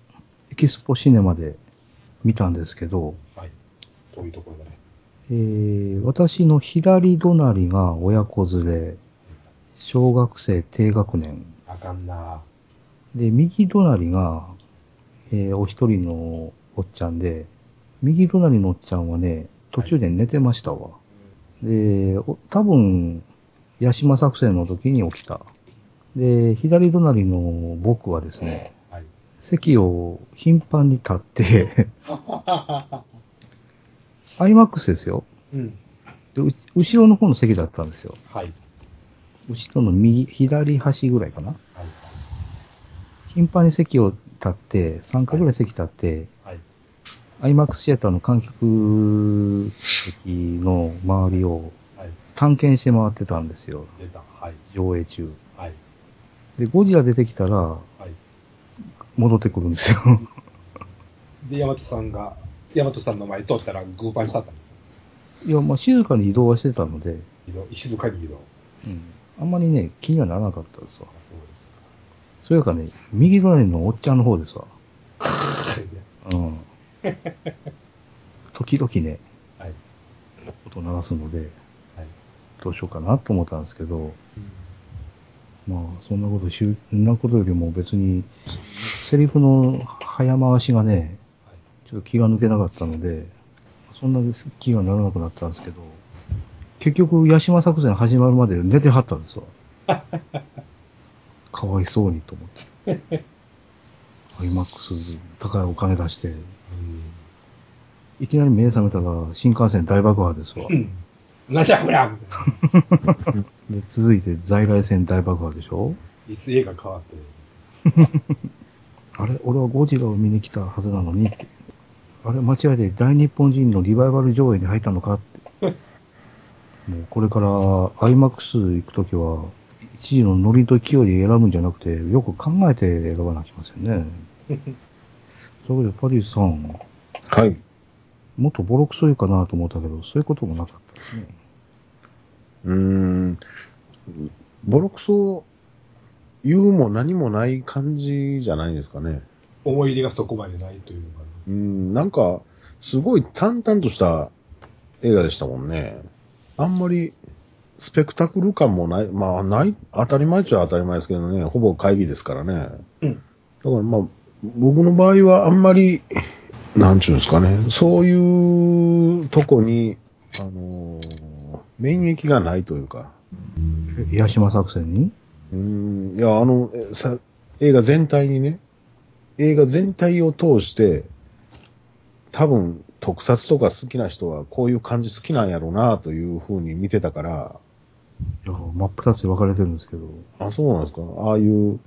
エキスポシネマで見たんですけど、はい。どういうところがね？えー私の左隣が親子連れ、小学生低学年。あかんなで、右隣が、えーお一人のおっちゃんで、右隣のおっちゃんはね、途中で寝てましたわ。で、お多分、八島作戦の時に起きた。で、左隣の僕はですね、はい。席を頻繁に立って、*laughs* IMAX ですよ。うん。でう後ろの方の席だったんですよ。はい。後ろの右、左端ぐらいかな。はい。頻繁に席を立って、3回ぐらい席立って、はい。IMAX シアターの観客席の周りをはい。探検して回ってたんですよ。上映中。はい。で、ゴジラ出てきたら、はい。戻ってくるんですよ。*laughs* で、ヤマトさんが、ヤマトさんの前通ったらグーパンしちゃったんですか？いや、まあ静かに移動はしてたので、移動、静かに移動？うん。あんまりね、気にはならなかったですわ。そうですか。それかね、右隣のおっちゃんの方ですわ。*laughs* うん。*laughs* 時々ね、はい。音流すので、はい。どうしようかなと思ったんですけど、まあ、そんなことそんなことよりも別に、セリフの早回しがね、ちょっと気が抜けなかったので、そんな気がならなくなったんですけど、結局、八島作戦始まるまで寝てはったんですわ。*laughs* かわいそうにと思って。アイマックス高いお金出して、いきなり目覚めたら新幹線大爆破ですわ。うん。なんじゃこりゃみたいな。で続いて在来線大爆破でしょ？いつ映画変わって。*laughs* あれ俺はゴジラを見に来たはずなのにって。あれ間違えて大日本人のリバイバル上映に入ったのか？って。もうこれから IMAX 行くときは、一時のノリと勢いで選ぶんじゃなくて、よく考えて選ばなきゃいけませんね。*laughs* それでパリスさん、はい。もっとボロクソ言うかなと思ったけど、そういうこともなかったですね。うーん。ボロクソ言うも何もない感じじゃないですかね。思い入れがそこまでないというのかうーん、なんか、すごい淡々とした映画でしたもんね。あんまり、スペクタクル感もない、まあ、ない、当たり前っちゃ当たり前ですけどね、ほぼ会議ですからね。うんだからまあ、僕の場合はあんまり、なんちゅうんですかね、そういうとこに、あのー免疫がないというか。え八島作戦に？うーん、いや、あの、えさ、映画全体にね、映画全体を通して、多分特撮とか好きな人はこういう感じ好きなんやろうなという風に見てたから、いや真っ二つで分かれてるんですけど。あ、そうなんですか。ああいう、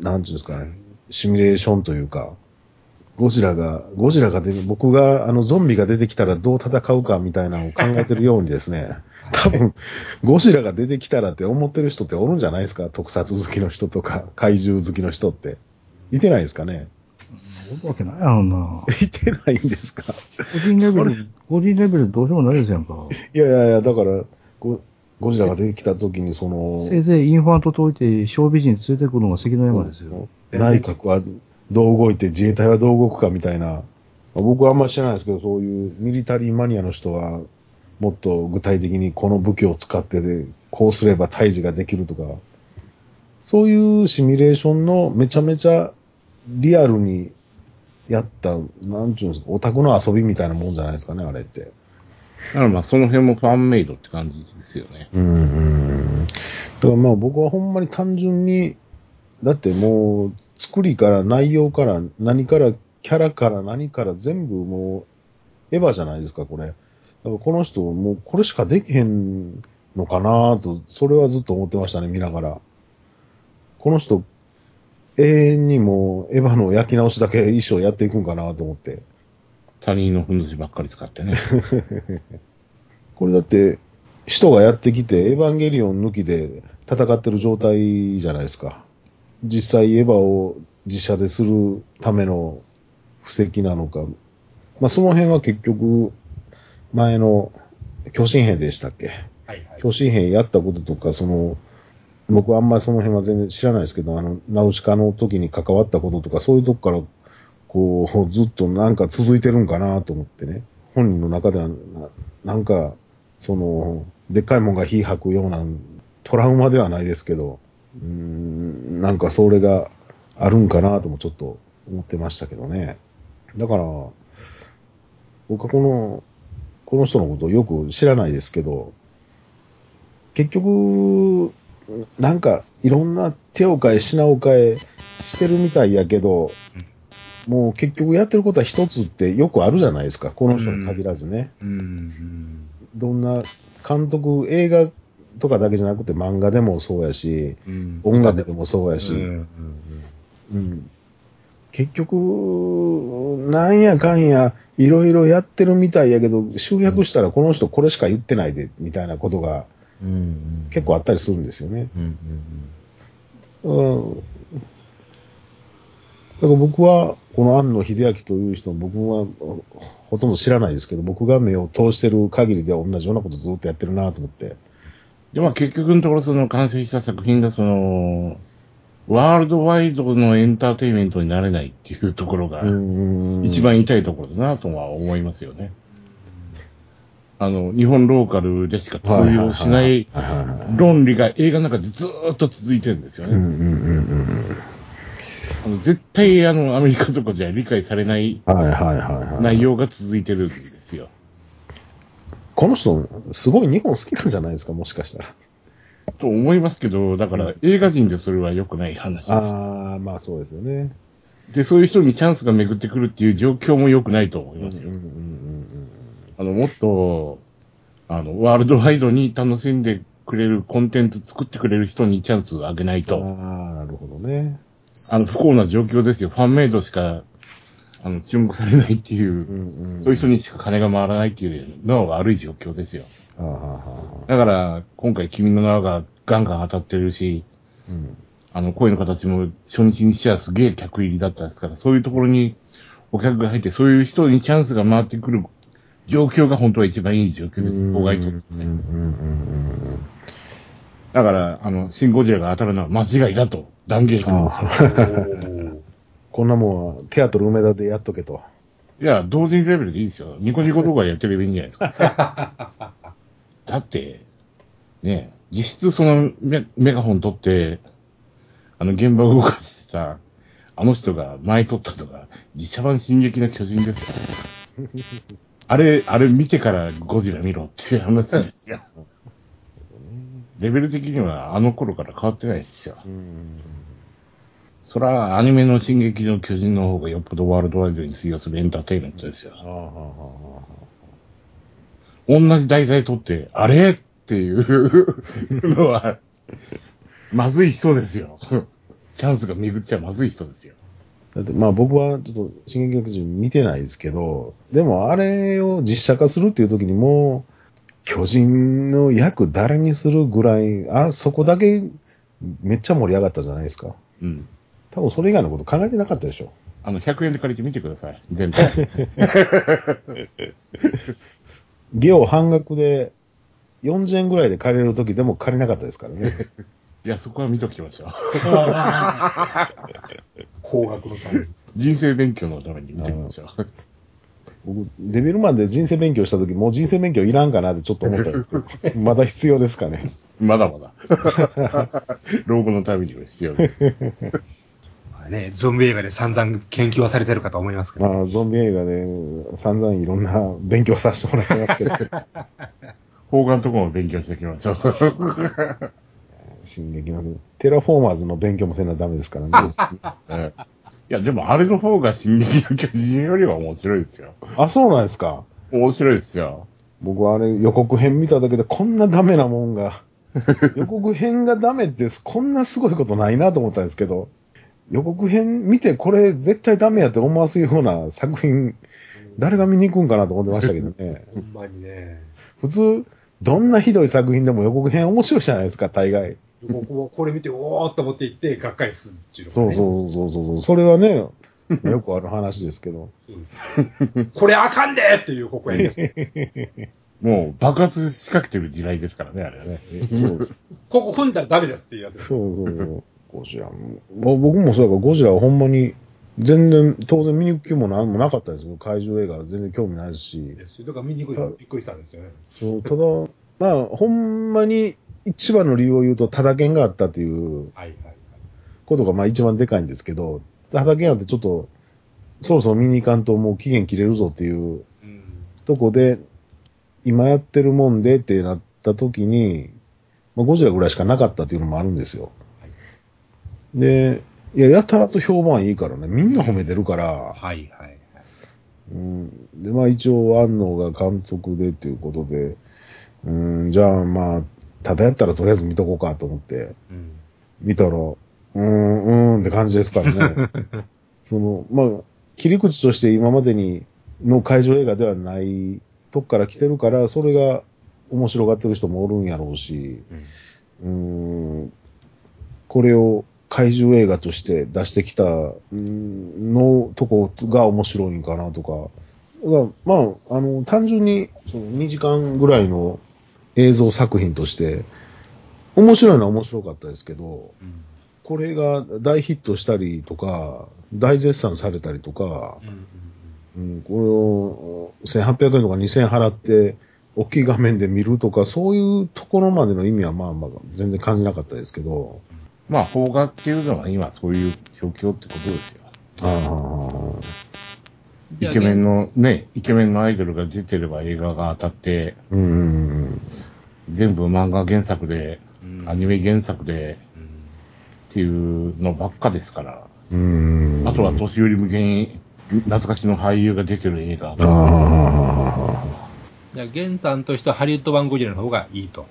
なんていうんですかね、シミュレーションというか、ゴジラが、ゴジラが出て、僕があのゾンビが出てきたらどう戦うかみたいなのを考えてるようにですね、多分、ゴジラが出てきたらって思ってる人っておるんじゃないですか？特撮好きの人とか、怪獣好きの人って。いてないですかね？おるわけないやろな。*laughs* いてないんですか？個人レベル、個人レベルどうしようもないですやんか。いやいやいや、だから、ゴゴジラが出てきた時にその、せいぜいインファントといて小美人連れてくるのが関の山ですよ。内閣はどう動いて自衛隊はどう動くかみたいな。僕はあんまり知らないですけど、そういうミリタリーマニアの人は、もっと具体的にこの武器を使ってで、こうすれば退治ができるとか、そういうシミュレーションのめちゃめちゃリアルにやった、なんちゅうんですか、オタクの遊びみたいなもんじゃないですかね、あれって。だからまあその辺もファンメイドって感じですよね。うんうん。だからまあ僕はほんまに単純に、だってもう作りから内容から何からキャラから何から全部もうエヴァじゃないですか、これ。だからこの人もうこれしかできへんのかなと、それはずっと思ってましたね、見ながら。この人、永遠にもうエヴァの焼き直しだけ衣装やっていくんかなと思って。他人のふんどしばっかり使ってね。*laughs* これだって、人がやってきて、エヴァンゲリオン抜きで戦ってる状態じゃないですか。実際エヴァを実写でするための布石なのか。まあその辺は結局、前の巨神兵でしたっけ？はいはい。巨神兵やったこととか、その、僕はあんまりその辺は全然知らないですけど、あの、ナウシカの時に関わったこととか、そういうとこから、こう、ずっとなんか続いてるんかなと思ってね。本人の中ではな、なんか、その、でっかいもんが火吐くようなトラウマではないですけど、うーん、なんかそれがあるんかなともちょっと思ってましたけどね。だから、僕はこの、この人のことをよく知らないですけど、結局、なんかいろんな手を変え品を変えしてるみたいやけど、もう結局やってることは一つってよくあるじゃないですか。この人に限らずね。うん。どんな監督、映画とかだけじゃなくて漫画でもそうやし、うん。音楽でもそうやし、うんうんうん結局、なんやかんや、いろいろやってるみたいやけど、集約したらこの人これしか言ってないで、みたいなことが。結構あったりするんですよね。うん。だから僕は、この庵野秀明という人、僕はほとんど知らないですけど、僕が目を通してる限りでは同じようなことずっとやってるなと思って。で、まあ結局のところその完成した作品がその、ワールドワイドのエンターテインメントになれないっていうところが、うん一番痛いところだなとは思いますよね。あの、日本ローカルでしか通用しない論理が映画の中でずーっと続いてるんですよね。うんあの絶対あの、アメリカとかじゃ理解されない。内容が続いてるんですよ。この人、すごい日本好きなんじゃないですか、もしかしたら。と思いますけど、だから映画人でそれは良くない話です。ああ、まあそうですよね。で、そういう人にチャンスが巡ってくるっていう状況も良くないと思いますよ。うんうんうんあの、もっと、あの、ワールドワイドに楽しんでくれるコンテンツ作ってくれる人にチャンスをあげないうん。と、ああ、なるほどね。あの、不幸な状況ですよ。ファンメイドしか、あの、注目されないっていう、うんうん。そういう人にしか金が回らないっていうのが悪い状況ですよ。だから、今回君の名がガンガン当たってるし、うん。あの、声の形も初日にしてはすげえ客入りだったんですから、そういうところにお客が入って、そういう人にチャンスが回ってくる状況が本当は一番いい状況です。妨害とね。だから、あの、シン・ゴジラが当たるのは間違いだと断言し。ますこんなもんは、テアトル梅田でやっとけと。いや、同人レベルでいいですよ。ニコニコ動画でやってればいいんじゃないですか。*laughs* だって、ね実質そのメメガホン取って、あの現場を動かしてさ、あの人が前撮ったとか、実写版進撃の巨人ですよ。*laughs* あれ、あれ見てからゴジラ見ろっていう話ですよ。*laughs* レベル的にはあの頃から変わってないですよ。うん。そら、アニメの進撃の巨人の方がよっぽどワールドワイドに通用するエンターテインメントですよ。同じ題材取って、あれ？っていうのは、まずい人ですよ。チャンスが巡っちゃまずい人ですよ。だってまあ僕はちょっと進撃の巨人見てないですけど、でもあれを実写化するっていう時にもう、巨人の役誰にするぐらい、あ、そこだけめっちゃ盛り上がったじゃないですか。うん。多分それ以外のこと考えてなかったでしょ。あの、100円で借りてみてください。全体。*laughs* ゲオ半額で40円ぐらいで借りれる時でも借りなかったですからね。*laughs* いや、そこは見ときましょう。*laughs* 高額のために。人生勉強のために見てみましょう。僕、デビルマンで人生勉強した時、もう人生勉強いらんかなってちょっと思ったんですけど、まだ必要ですかね。まだまだ。老後のためには必要です。まあね、ゾンビ映画で散々研究はされてるかと思いますけど。まあ、ゾンビ映画で散々いろんな *laughs* 勉強させてもらいますけど、*laughs* 他んとこも勉強しておきましょう。進撃の、テラフォーマーズの勉強もせなダメですからね。*laughs* ええいや、でもあれの方が進撃の巨人よりは面白いですよ。あ、そうなんですか。面白いですよ。僕はあれ予告編見ただけでこんなダメなもんが、予告編がダメってこんなすごいことないなと思ったんですけど、予告編見てこれ絶対ダメやって思わすような作品、誰が見に行くんかなと思ってましたけどね。*laughs* ほんまにね。普通、どんなひどい作品でも予告編面白いじゃないですか、大概。僕もこれ見て、おーっと思って行って、がっかりするっていうのそうがね。そうそうそうそう。それはね、よくある話ですけど。うんこれあかんでっていう告演です。*laughs* もう爆発しかけてる時代ですからね、あれはね。そうここ踏んだらダメですっていうやつです。そうそう。ゴジラも。僕もそうやから、ゴジラはほんまに、全然、当然見に行く気もなんもなかったですよ。怪獣映画は全然興味ないですし。ですよだから見にくいからびっくりしたんですよね。そうただ、まあ、ほんまに一番の理由を言うと、ただ剣があったっていう。ことがまあ一番でかいんですけど、ただ剣あってちょっと、そろそろ見に行かんともう期限切れるぞっていううん。とこで、今やってるもんでってなった時に、まあ、ゴジラぐらいしかなかったっていうのもあるんですよ。はいで、いや、やたらと評判いいからね、みんな褒めてるから、はいはいはい。うん、で、まあ一応、安野が監督でっていうことで、うん、じゃあまあ、ただやったらとりあえず見とこうかと思って、うん。見たら、うーん、うーんって感じですからね。*laughs* その、まあ、切り口として今までにの会場映画ではないとこから来てるから、それが面白がってる人もおるんやろうし、うーん、これを怪獣映画として出してきたうんのとこが面白いんかなとか。まあ、あの、単純にその2時間ぐらいの映像作品として、面白いのは面白かったですけど、うん。これが大ヒットしたりとか、大絶賛されたりとか、うん。うん。うん、これを1800円とか2000円払って、大きい画面で見るとか、そういうところまでの意味はまあまあ全然感じなかったですけど、まあ、邦画っていうのは今そういう状況ってことですよ。あイケメンの、ね、イケメンのアイドルが出てれば映画が当たって、うんうん全部漫画原作で、うんアニメ原作でうんっていうのばっかですから、うん。うん。あとは年寄り向けに懐かしの俳優が出てる映画。あじゃあ、ゲンさんとしてはハリウッド版ゴジラの方がいいと。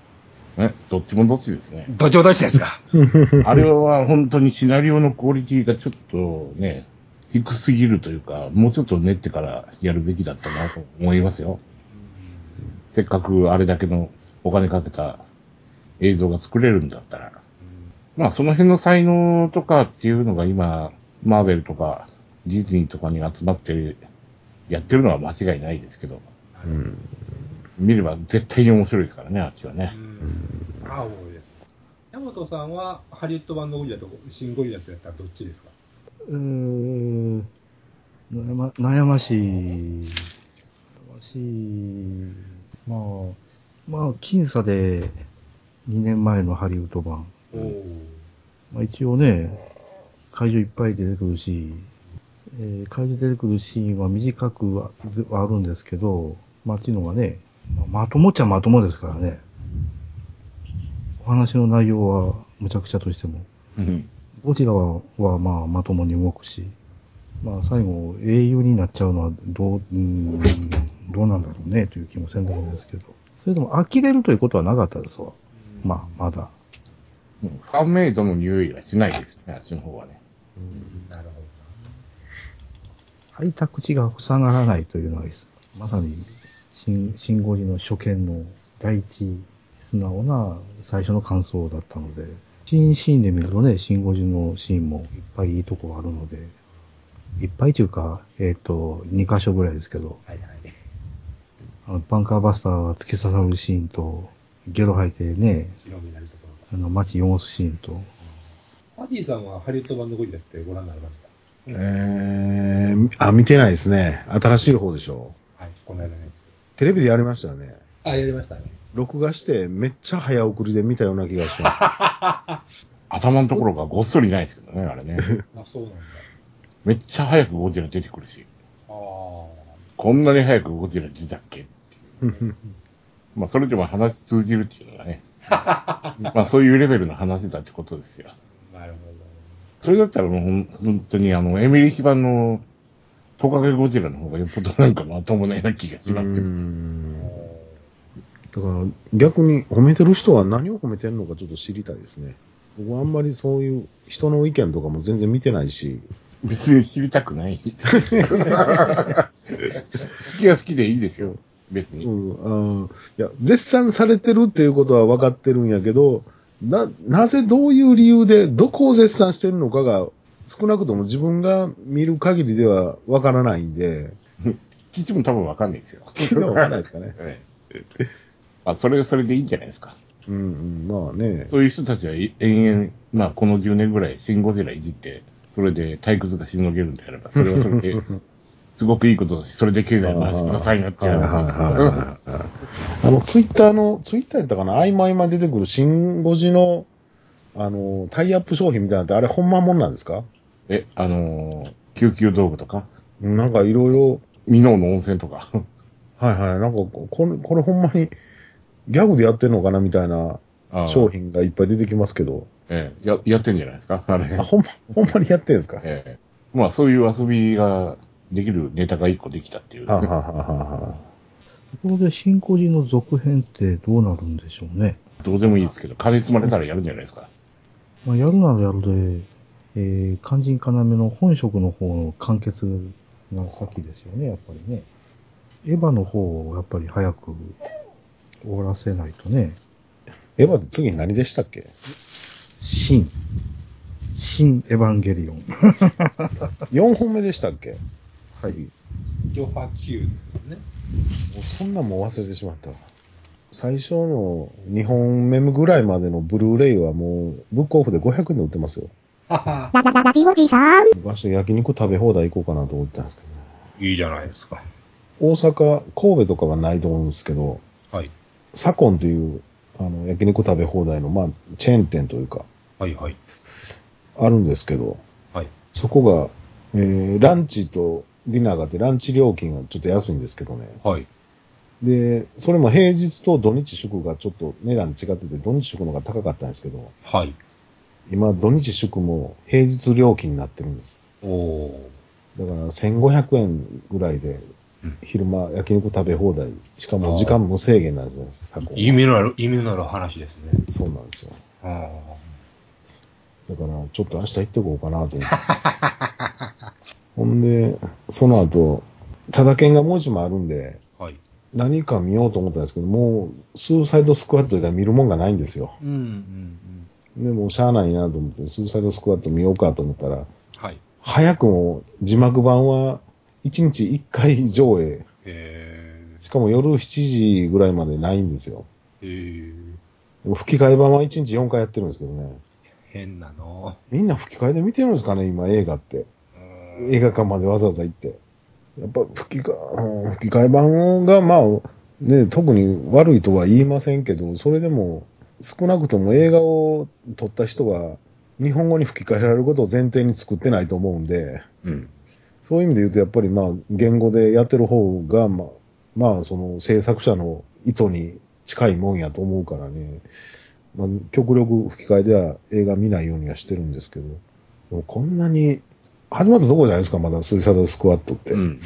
ね、どっちもどっちですね。どっちもどっちですか *laughs* あれは本当にシナリオのクオリティがちょっとね、低すぎるというか、もうちょっと練ってからやるべきだったなと思いますよ。せっかくあれだけのお金かけた映像が作れるんだったら。まあその辺の才能とかっていうのが今、マーベルとかディズニーとかに集まってやってるのは間違いないですけど、ーうん。見れば絶対に面白いですからね、あっちはね。ああ、もうです。山本さんはハリウッド版のゴジラとシンゴジラってやったらどっちですか？うーん、悩ま悩ましい。悩ましい。まあ、まあ、僅差で2年前のハリウッド版。おお。まあ、一応ね、怪獣いっぱい出てくるし、えー怪獣出てくるシーンは短くははあるんですけど、まあ、っていうのがね、まあまともっちゃまともですからね。お話の内容はむちゃくちゃとしても。うんゴジラははまあまともに動くし、まあ最後英雄になっちゃうのはどう、うーん、どうなんだろうねという気もせんでもないですけど。それでも呆れるということはなかったですわ。まあまだ。うんファンメイドの匂いがしないですね、あっちの方はね。なるほ開いた口が塞がらないというのは、まさに、新、新ゴジの初見の第一素直な最初の感想だったので、新シーンで見るとね、新ゴジのシーンもいっぱいいいとこがあるので、いっぱいというか、えっ、と、2箇所ぐらいですけど、ど。はいはい。あのバンカーバスターが突き刺さるシーンと、ゲロ吐いてね、あの、街汚すシーンと、パティさんはハリウッド版のゴジラってご覧になりました？えー、あ、見てないですね。新しい方でしょ。はい、この間ね。テレビでやりましたよね。あ、やりましたね。録画してめっちゃ早送りで見たような気がしま *laughs* 頭のところがごっそりないですけどね、あれね。*laughs* あ、そうなんだ。めっちゃ早くゴジラ出てくるし、ああ。こんなに早くゴジラ出たっけ？っていう。す。まあ、それでも話通じるっていうのがね。*laughs* まあ、そういうレベルの話だってことですよ。なるほそれだったらもうほん本当にあの、エミリー・ヒバンのトカゲゴジラの方がよっぽどなんかまともなような気がしますけど。だから逆に褒めてる人は何を褒めてるのかちょっと知りたいですね。僕はあんまりそういう人の意見とかも全然見てないし、別に知りたくない。好きは好きでいいですよ。別に。うん、あーいや、絶賛されてるっていうことは分かってるんやけど、な、なぜどういう理由でどこを絶賛してるのかが少なくとも自分が見る限りでは分からないんで、聞いても多分わかんないですよ。それは分かんないですかね。*laughs* ええあ、それはそれでいいんじゃないですか。うん、うん、まあね。そういう人たちは延々、まあこの10年ぐらいシンゴジラいじって、それで退屈がしのげるんであれば、それはそれで、*laughs* すごくいいことだし、それで経済回してくださいなってはいはいはいはいあの、ツイッターの、ツイッターやったかな合間合間出てくる新語字の、あの、タイアップ商品みたいなのって、あれほんまもんなんですか？え、あのー救急道具とか、なんかいろいろ、ミノーの温泉とか、*laughs* はいはい、なんかここれ、これほんまにギャグでやってんのかなみたいな商品がいっぱい出てきますけど、ええ、や、やってんじゃないですか？あれ。あほんま、ほんまにやってんですか？*laughs* ええ。まあそういう遊びができるネタが一個できたっていう、はあはあはあはところで、新古寺の続編ってどうなるんでしょうね。どうでもいいですけど、金積まれたらやるんじゃないですか？まあ、やるならやるで、えー、肝心要の本職の方の完結が先ですよね、やっぱりね。エヴァの方をやっぱり早く終わらせないとね。エヴァで次何でしたっけ？新、新エヴァンゲリオン。*laughs* ?4 本目でしたっけ？はい。ジョファ Q ですね。もうそんなんもう忘れてしまったわ。最初の2本目ぐらいまでのブルーレイはもう、ブックオフで500円で売ってますよ。ララララジオジさん。焼肉食べ放題行こうかなと思ってたんですけどね。いいじゃないですか。大阪、神戸とかはないと思うんですけど、はい。サコンっていう、あの、焼肉食べ放題の、まあ、チェーン店というか、はいはい。あるんですけど、はい。そこが、えー、ランチとディナーがあって、ランチ料金がちょっと安いんですけどね。はい。で、それも平日と土日祝がちょっと値段違ってて、土日祝の方が高かったんですけど、はい。今、土日祝も平日料金になってるんです。おー。だから、1500円ぐらいでうん、昼間焼肉食べ放題。しかも時間無制限なんですよ、サコンは意味のある、意味のある話ですね。そうなんですよ。あだから、ちょっと明日行ってこうかなと思って。*laughs* ほんで、その後、ただ券がもう一枚あるんで、あ。はい。何か見ようと思ったんですけど、もう、スーサイドスクワット以外見るもんがないんですよ。うん、うん、うん。で、もうしゃあないなと思って、スーサイドスクワット見ようかと思ったら、はい。早くも字幕版は1日1回上映。えしかも夜7時ぐらいまでないんですよ。ー、えー、でも吹き替え版は1日4回やってるんですけどね。変なの。みんな吹き替えで見てるんですかね、今映画って。うん映画館までわざわざ行って。やっぱ吹き替え、うん吹き替え版がまあ、ね、特に悪いとは言いませんけど、それでも少なくとも映画を撮った人は日本語に吹き替えられることを前提に作ってないと思うんで、うん。そういう意味で言うとやっぱりまあ言語でやってる方がまあ、まあその制作者の意図に近いもんやと思うからね、まあ極力吹き替えでは映画見ないようにはしてるんですけど、でもこんなに、始まったところじゃないですか、まだスイサイドスクワットって。うん。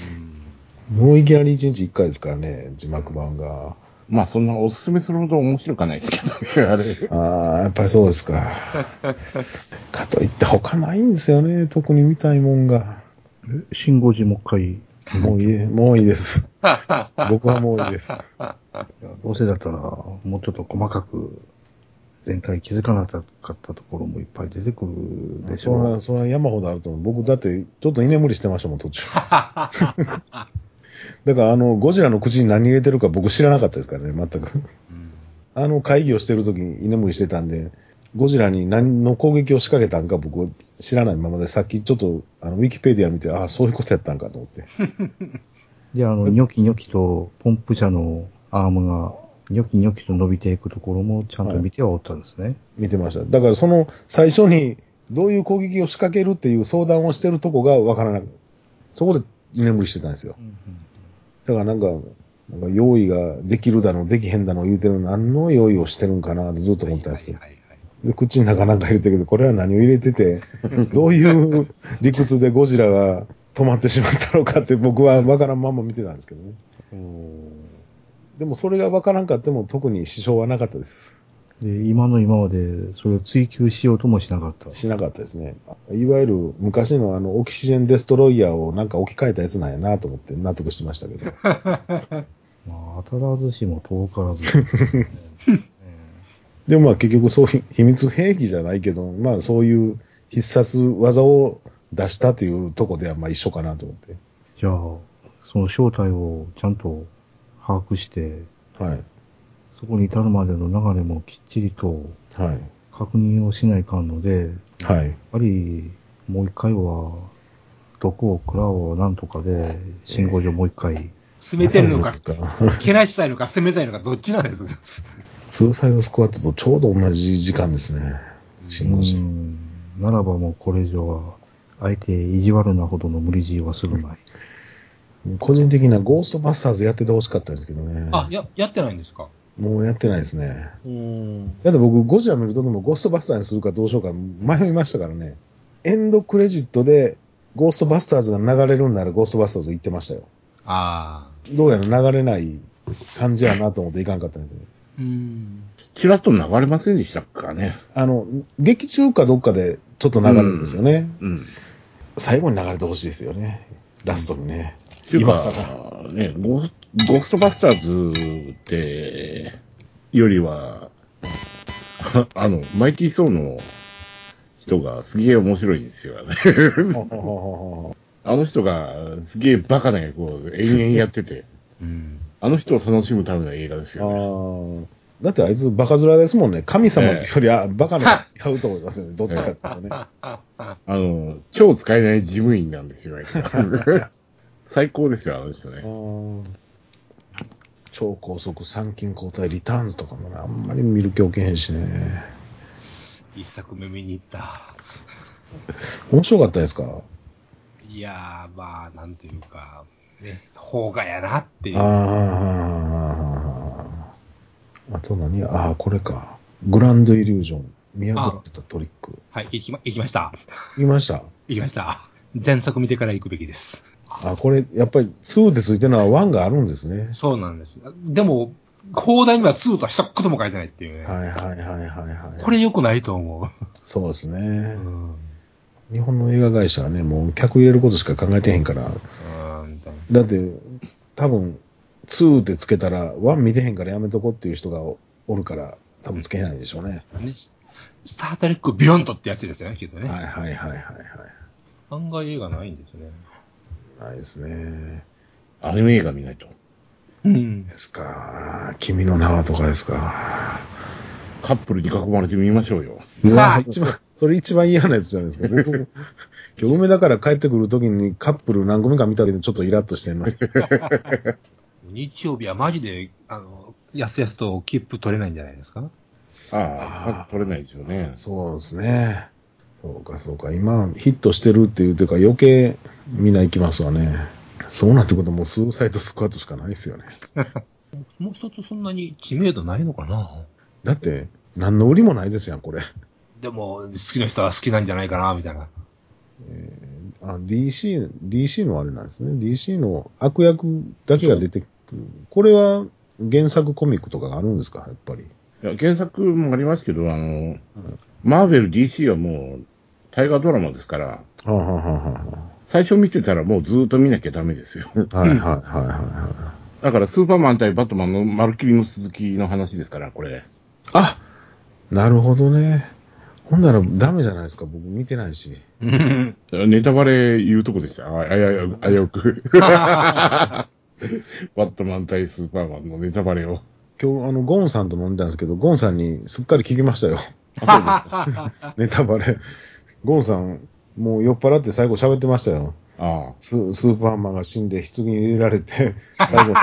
もういきなり1日1回ですからね、字幕版が。まあそんなおすすめするほど面白くはないですけどね、あれ。*laughs* ああ、やっぱりそうですか。*laughs* かといって他ないんですよね、特に見たいもんが。え新五時もう一回、もういい、もういいです。*laughs* 僕はもういいです。どうせだったら、もうちょっと細かく、前回気づかなかったところもいっぱい出てくるでしそれは、ょう。それは山ほどあると思う。僕だって、ちょっと居眠りしてましたもん、途中。だから、あの、ゴジラの口に何入れてるか僕知らなかったですからね、全く。あの会議をしてる時に居眠りしてたんで、ゴジラに何の攻撃を仕掛けたんか僕知らないままで、さっきちょっと、あの、ウィキペディア見て、ああ、そういうことやったんかと思って。*laughs* で、あの、ニョキニョキとポンプ車のアームが、ニョキニョキと伸びていくところもちゃんと見てはおったんですね。見てました。だからその最初にどういう攻撃を仕掛けるっていう相談をしてるとこがわからなくそこで居眠りしてたんですよ。だからなんか、なんか用意ができるだの、できへんだの言うてるの何の用意をしてるんかなってずっと思ったんですけど。で口の中なんか入れてるけど、これは何を入れてて、*laughs* どういう理屈でゴジラが止まってしまったのかって僕はわからんまんま見てたんですけどね。でもそれがわからんかっても特に支障はなかったです。で、今の今までそれを追求しようともしなかった。しなかったですね。いわゆる昔のあのオキシジェンデストロイヤーをなんか置き換えたやつなんやなと思って納得してましたけど。*laughs* まあ、当たらずしも遠からず。*laughs* でもまあ結局そういう秘密兵器じゃないけど、まあそういう必殺技を出したというとこではまあ一緒かなと思って。じゃあ、その正体をちゃんと把握して、はい。そこに至るまでの流れもきっちりとはい。確認をしないかんので、やっはい。ぱりもう一回は、毒を食らおうなんとかで、信号所もう一回、攻めてるのか、そうですかけなしたいのか、攻めたいのか、どっちなんですか？スーサイドスクワットとちょうど同じ時間ですね。シンゴジう。んならばもうこれ以上は、相手意地悪なほどの無理強いはするまい。*laughs* 個人的なゴーストバスターズやっててほしかったですけどね。あ、や、やってないんですか？もうやってないですね。うん。だって僕、ゴジラ見るときもゴーストバスターにするかどうしようか迷いましたからね。エンドクレジットでゴーストバスターズが流れるんならゴーストバスターズ行ってましたよ。ああ。どうやら流れない感じやなと思って行かんかったんで。うん。ちらっと流れませんでしたかね。あの、劇中かどっかでちょっと流れるんですよね。うん。最後に流れてほしいですよね。ラストにね。っていうね、ゴーゴーストバスターズって、よりは、*laughs* あの、マイティー・ソーの人がすげえ面白いんですよね。*laughs* あの人がすげえバカな役を延々やってて、うん。あの人を楽しむための映画ですあよね。ーだってあいつバカ面ですもんね。神様よりはバカな買うと思いますよね。*laughs* どっちかっていうとね。あの、超使えない事務員なんですよ、あいつ最高ですよ、あの人ね。超高速参勤交代リターンズとかもね、あんまり見る気起きへんしね。一作目見に行った。面白かったですか？いやー、まあ、なんというか、ね、邦画やなっていう。ああ、あと何？ああ、これか。グランドイリュージョン。見破ってたトリック。はい、行きま、行きました。言いました？行きました。前作見てから行くべきです。あ、これ、やっぱり2でついてるのは1があるんですね。そうなんです。でも、放題には2とは一言も書いてないっていうね。はいはいはいはいはい。これ良くないと思そうですねう。。うん。日本の映画会社はね、もう客入れることしか考えてへんから。だって、多分、2でつけたら、1見てへんからやめとこっていう人がおおるから、多分つけないでしょうね。ねスタートレックビヨンドってやつですよね、きっとね。はいはいはいはいはい。案外映画ないんですね。ないですね。アニメ映画見ないと。うん。ですか。君の名はとかですか。カップルに囲まれてみましょうよ。うわはい一番、それ一番嫌なやつじゃないですか。今日梅田から帰ってくるときにカップル何組か見たけどちょっとイラッとしてんの。日曜日はマジで、あの、やすやすと切符取れないんじゃないですか？ああ、取れないですよね。そうですね。そうかそうか。今ヒットしてるっていうてか余計みんな行きますわね。そうなってこともうスーサイドスクワットしかないですよね。*laughs* もう一つそんなに知名度ないのかな？だって、何の売りもないですやん、これ。でも、好きな人は好きなんじゃないかな、みたいな。えーあ、DC、DC のあれなんですね。DC の悪役だけが出てくる。これは原作コミックとかがあるんですかやっぱり？いや原作もありますけど、あの、マーベル DC はもう、大河ドラマですから、最初見てたらもうずーっと見なきゃダメですよ。あ、はいはいはいはいはだからスーパーマン対バットマンのマルキリの続きの話ですから、これ。い。あなるほどね。ほんならダメじゃないですか。僕見てないし。う *laughs* んネタバレ言うとこでした。あ、あや、あやく。*laughs* バットマン対スーパーマンのネタバレを。今日、あの、ゴンさんと飲んだんですけど、ゴンさんにすっかり聞きましたよ。*laughs* ネタバレ。ゴンさん、もう酔っ払って最後喋ってましたよ。あススーパーマンが死んで棺に入れられて、最後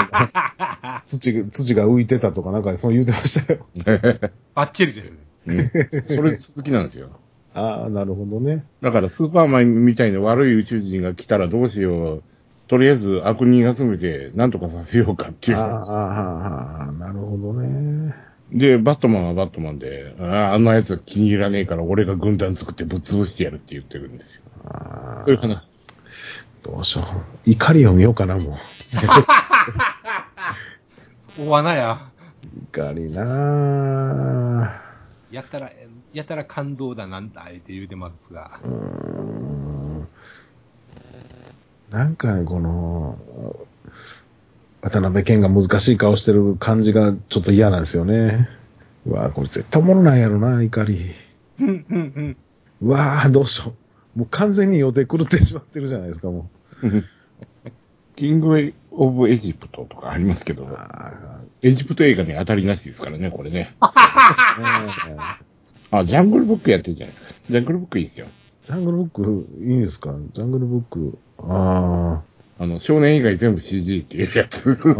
土が、土が浮いてたとかなんかそう言うてましたよ。あ。*laughs* バッチリです。う *laughs* んそれ続きなんですよ。ああ、なるほどね。だからスーパーマンみたいな悪い宇宙人が来たらどうしよう。とりあえず悪人集めて何とかさせようかっていうああ、なるほどね。で、バットマンはバットマンで、ああ、あんな奴気に入らねえから俺が軍団作ってぶっ潰してやるって言ってるんですよ。ああそういう話。どうしよう。怒りを見ようかな、もう。*laughs* お罠や。怒りなやったら、やったら感動だなんだって言うてますがう。ーん。なんかね、この、渡辺謙が難しい顔してる感じがちょっと嫌なんですよね。うわこれ絶対おもろないやろな、怒り。うんうんうん。うわぁ、どうしよう。もう完全に予定狂ってしまってるじゃないですか、もキングオブエジプトとかありますけどエジプト映画に当たりなしですからね、これね。あ *laughs* あ、ジャングルブックやってるじゃないですか。ジャングルブックいいですよ。ジャングルブック、いいんですか？ジャングルブック。ああの、少年以外全部 CG っていうやつ。あ。あ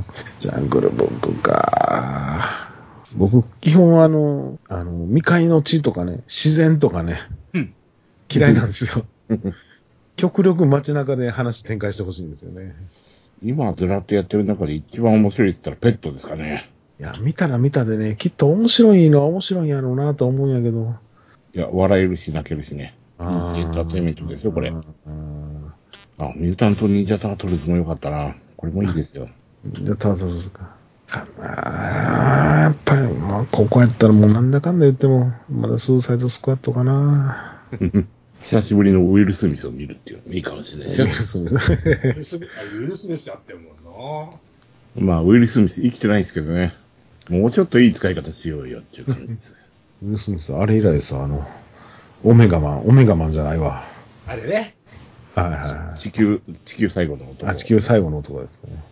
あ。ジャングルブックか。僕、基本あの、あの、未開の地とかね、自然とかね、うん嫌いなんですよ。極力街中で話展開してほしいんですよね。今ずらっとやってる中で一番面白いって言ったらペットですかね。いや、見たら見たでね、きっと面白いのは面白いんやろうなと思うんやけど。いや、笑えるし泣けるしね。エンターテインメントですよ、これ。うんあ、ミュータント・ニンジャ・タートルズも良かったな。これもいいですよ。じゃあ、タートルズか。あーやっぱり、まあ、ここやったらもうなんだかんだ言っても、まだスーサイドスクワットかな。*laughs* 久しぶりのウィル・スミスを見るっていうのもいいかもしれないですよ。ウィルスミス、ウィルスミスやってるもんな。まあ、ウィル・スミス生きてないですけどね。もうちょっといい使い方しようよっていう感じです。*laughs* ウィル・スミス、あれ以来ですわあの、オメガマン、オメガマンじゃないわ。あれね。はいはいはい。地球、地球最後の男。あ、地球最後の男ですね。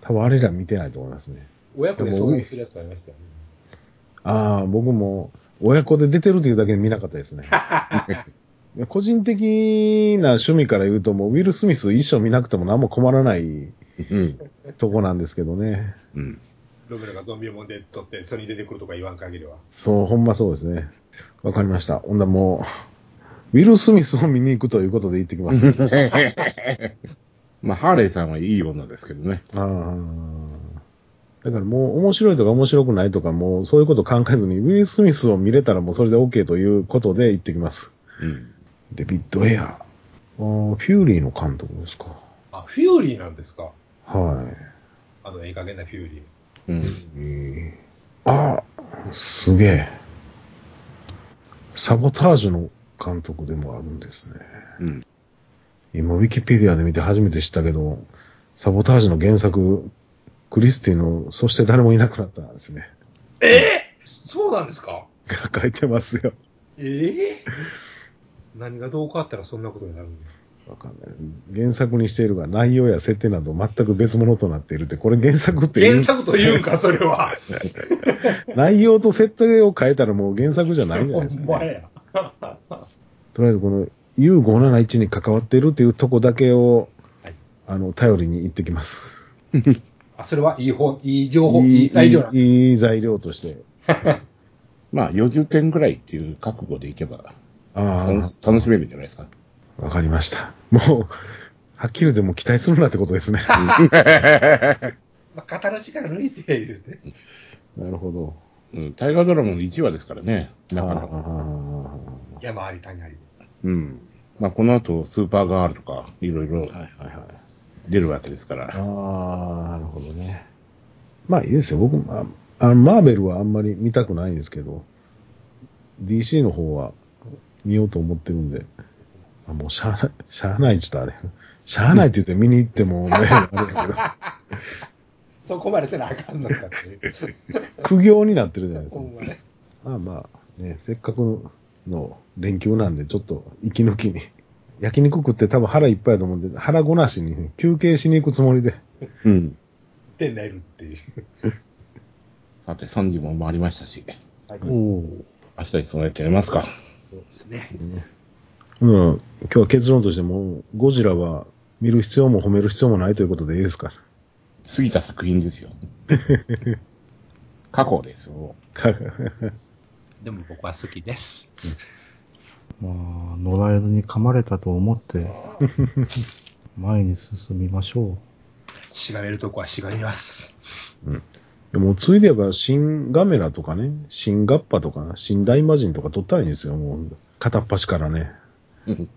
多分あれら見てないと思いますね。親子で遭遇するやつありましたよね。ああ、僕も、親子で出てるというだけで見なかったですね。*laughs* いや個人的な趣味から言うと、もうウィル・スミス一生見なくても何も困らないうん。とこなんですけどね。うん。ロメロがゾンビもんで撮って、それに出てくるとか言わん限りは。そう、ほんまそうですね。わかりました。ほんだらもう、ウィル・スミスを見に行くということで行ってきます。*laughs* まあ、ハーレーさんはいい女ですけどね。ああ。だからもう面白いとか面白くないとかもうそういうこと考えずに、ウィル・スミスを見れたらもうそれで OK ということで行ってきます。うん。デビッド・エア。あーフューリーの監督ですか。あ、フューリーなんですか？はあの、ええ加減なフューリー。うん。い。えーあ、すげえ。サボタージュの監督でもあるんですね。うん。今、ウィキペディアで見て初めて知ったけど、サボタージュの原作、クリスティの、そして誰もいなくなったんですね。ええそうなんですか？が *laughs* 書いてますよ。ええ何がどう変わったらそんなことになるんですわかんない。原作にしているが内容や設定など全く別物となっているって、これ原作って言う？原作と言うんか、それは。*laughs* 内容と設定を変えたらもう原作じゃないんじゃないですか、ね。ほんまや。*laughs* とりあえずこの U571 に関わっているっていうとこだけを、はいあの、頼りに行ってきます。*laughs* あ、それはいい方、いい情報、いい材料なんいいいい材料として。*laughs* まあ、40点ぐらいっていう覚悟でいけば、あ楽し楽しめるんじゃないですか。あ、わかりました。もう、はっきりでも期待するなってことですね。まあ、語る力抜いて言うて。なるほど。うん。大河ドラマの1話ですからね。なかなか。あ山あり谷あり。うん。まあ、この後、スーパーガールとか、いろいろはいはいはい。出るわけですから。ああ、なるほどね。まあいいですよ。僕、まあ、あの、マーベルはあんまり見たくないんですけど、DC の方は見ようと思ってるんで、あもうしゃあない、しゃあないって言ったらあれ。しゃあないって言って見に行っても、ね、*laughs* あれやそこまでせなあかんのかっていう。苦行になってるじゃないですか。ほんまね。まあまあ、ね、せっかくの連休なんで、ちょっと息抜きに。焼肉食って多分腹いっぱいだと思うんで、腹ごなしに休憩しに行くつもりで。うん。で寝るっていう。さて、3時も回りましたし、はい。おお。明日に備えてやりますか。そうですね。うん。今日は結論としても、ゴジラは見る必要も褒める必要もないということでいいですか過ぎた作品ですよ。*laughs* 過去ですよ。*laughs* でも僕は好きです。まあ、野良犬に噛まれたと思って、*laughs* 前に進みましょしがれるとこはしがります。でも、ついでば、新ガメラとかね、新ガッパとか、新大魔人とか撮ったらいいんですよ、もう。片っ端からね。うん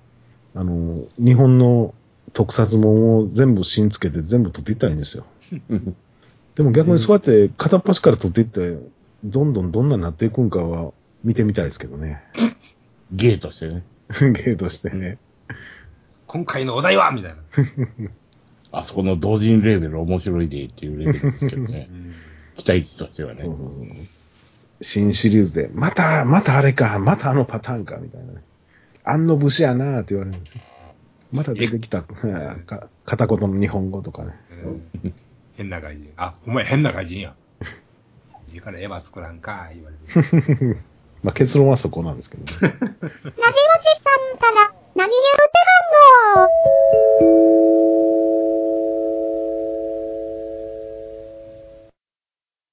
あの、日本の特撮も全部新つけて全部撮っていったらいいんですよ。*laughs* でも逆にそうやって片っ端から撮っていって、どんどんどんなになっていくんかは見てみたいですけどね。*laughs* ゲーとしてね。*laughs* ゲーとしてね。今回のお題はみたいな。あそこの同人レーベル面白いでっていうレベルですけどね。期待値としてはね。新シリーズで、また、またあれか、またあのパターンか、みたいなね。あんの武士やなーって言われるんですよ。また出てきた、か片言の日本語とかね。うん変な外人。あ、お前変な外人や。*laughs* 家からエヴァ作らんか、言われて。*laughs* まあ結論はそこなんですけど、ね。*laughs* なぎおじさんから、なぎ言うてはんの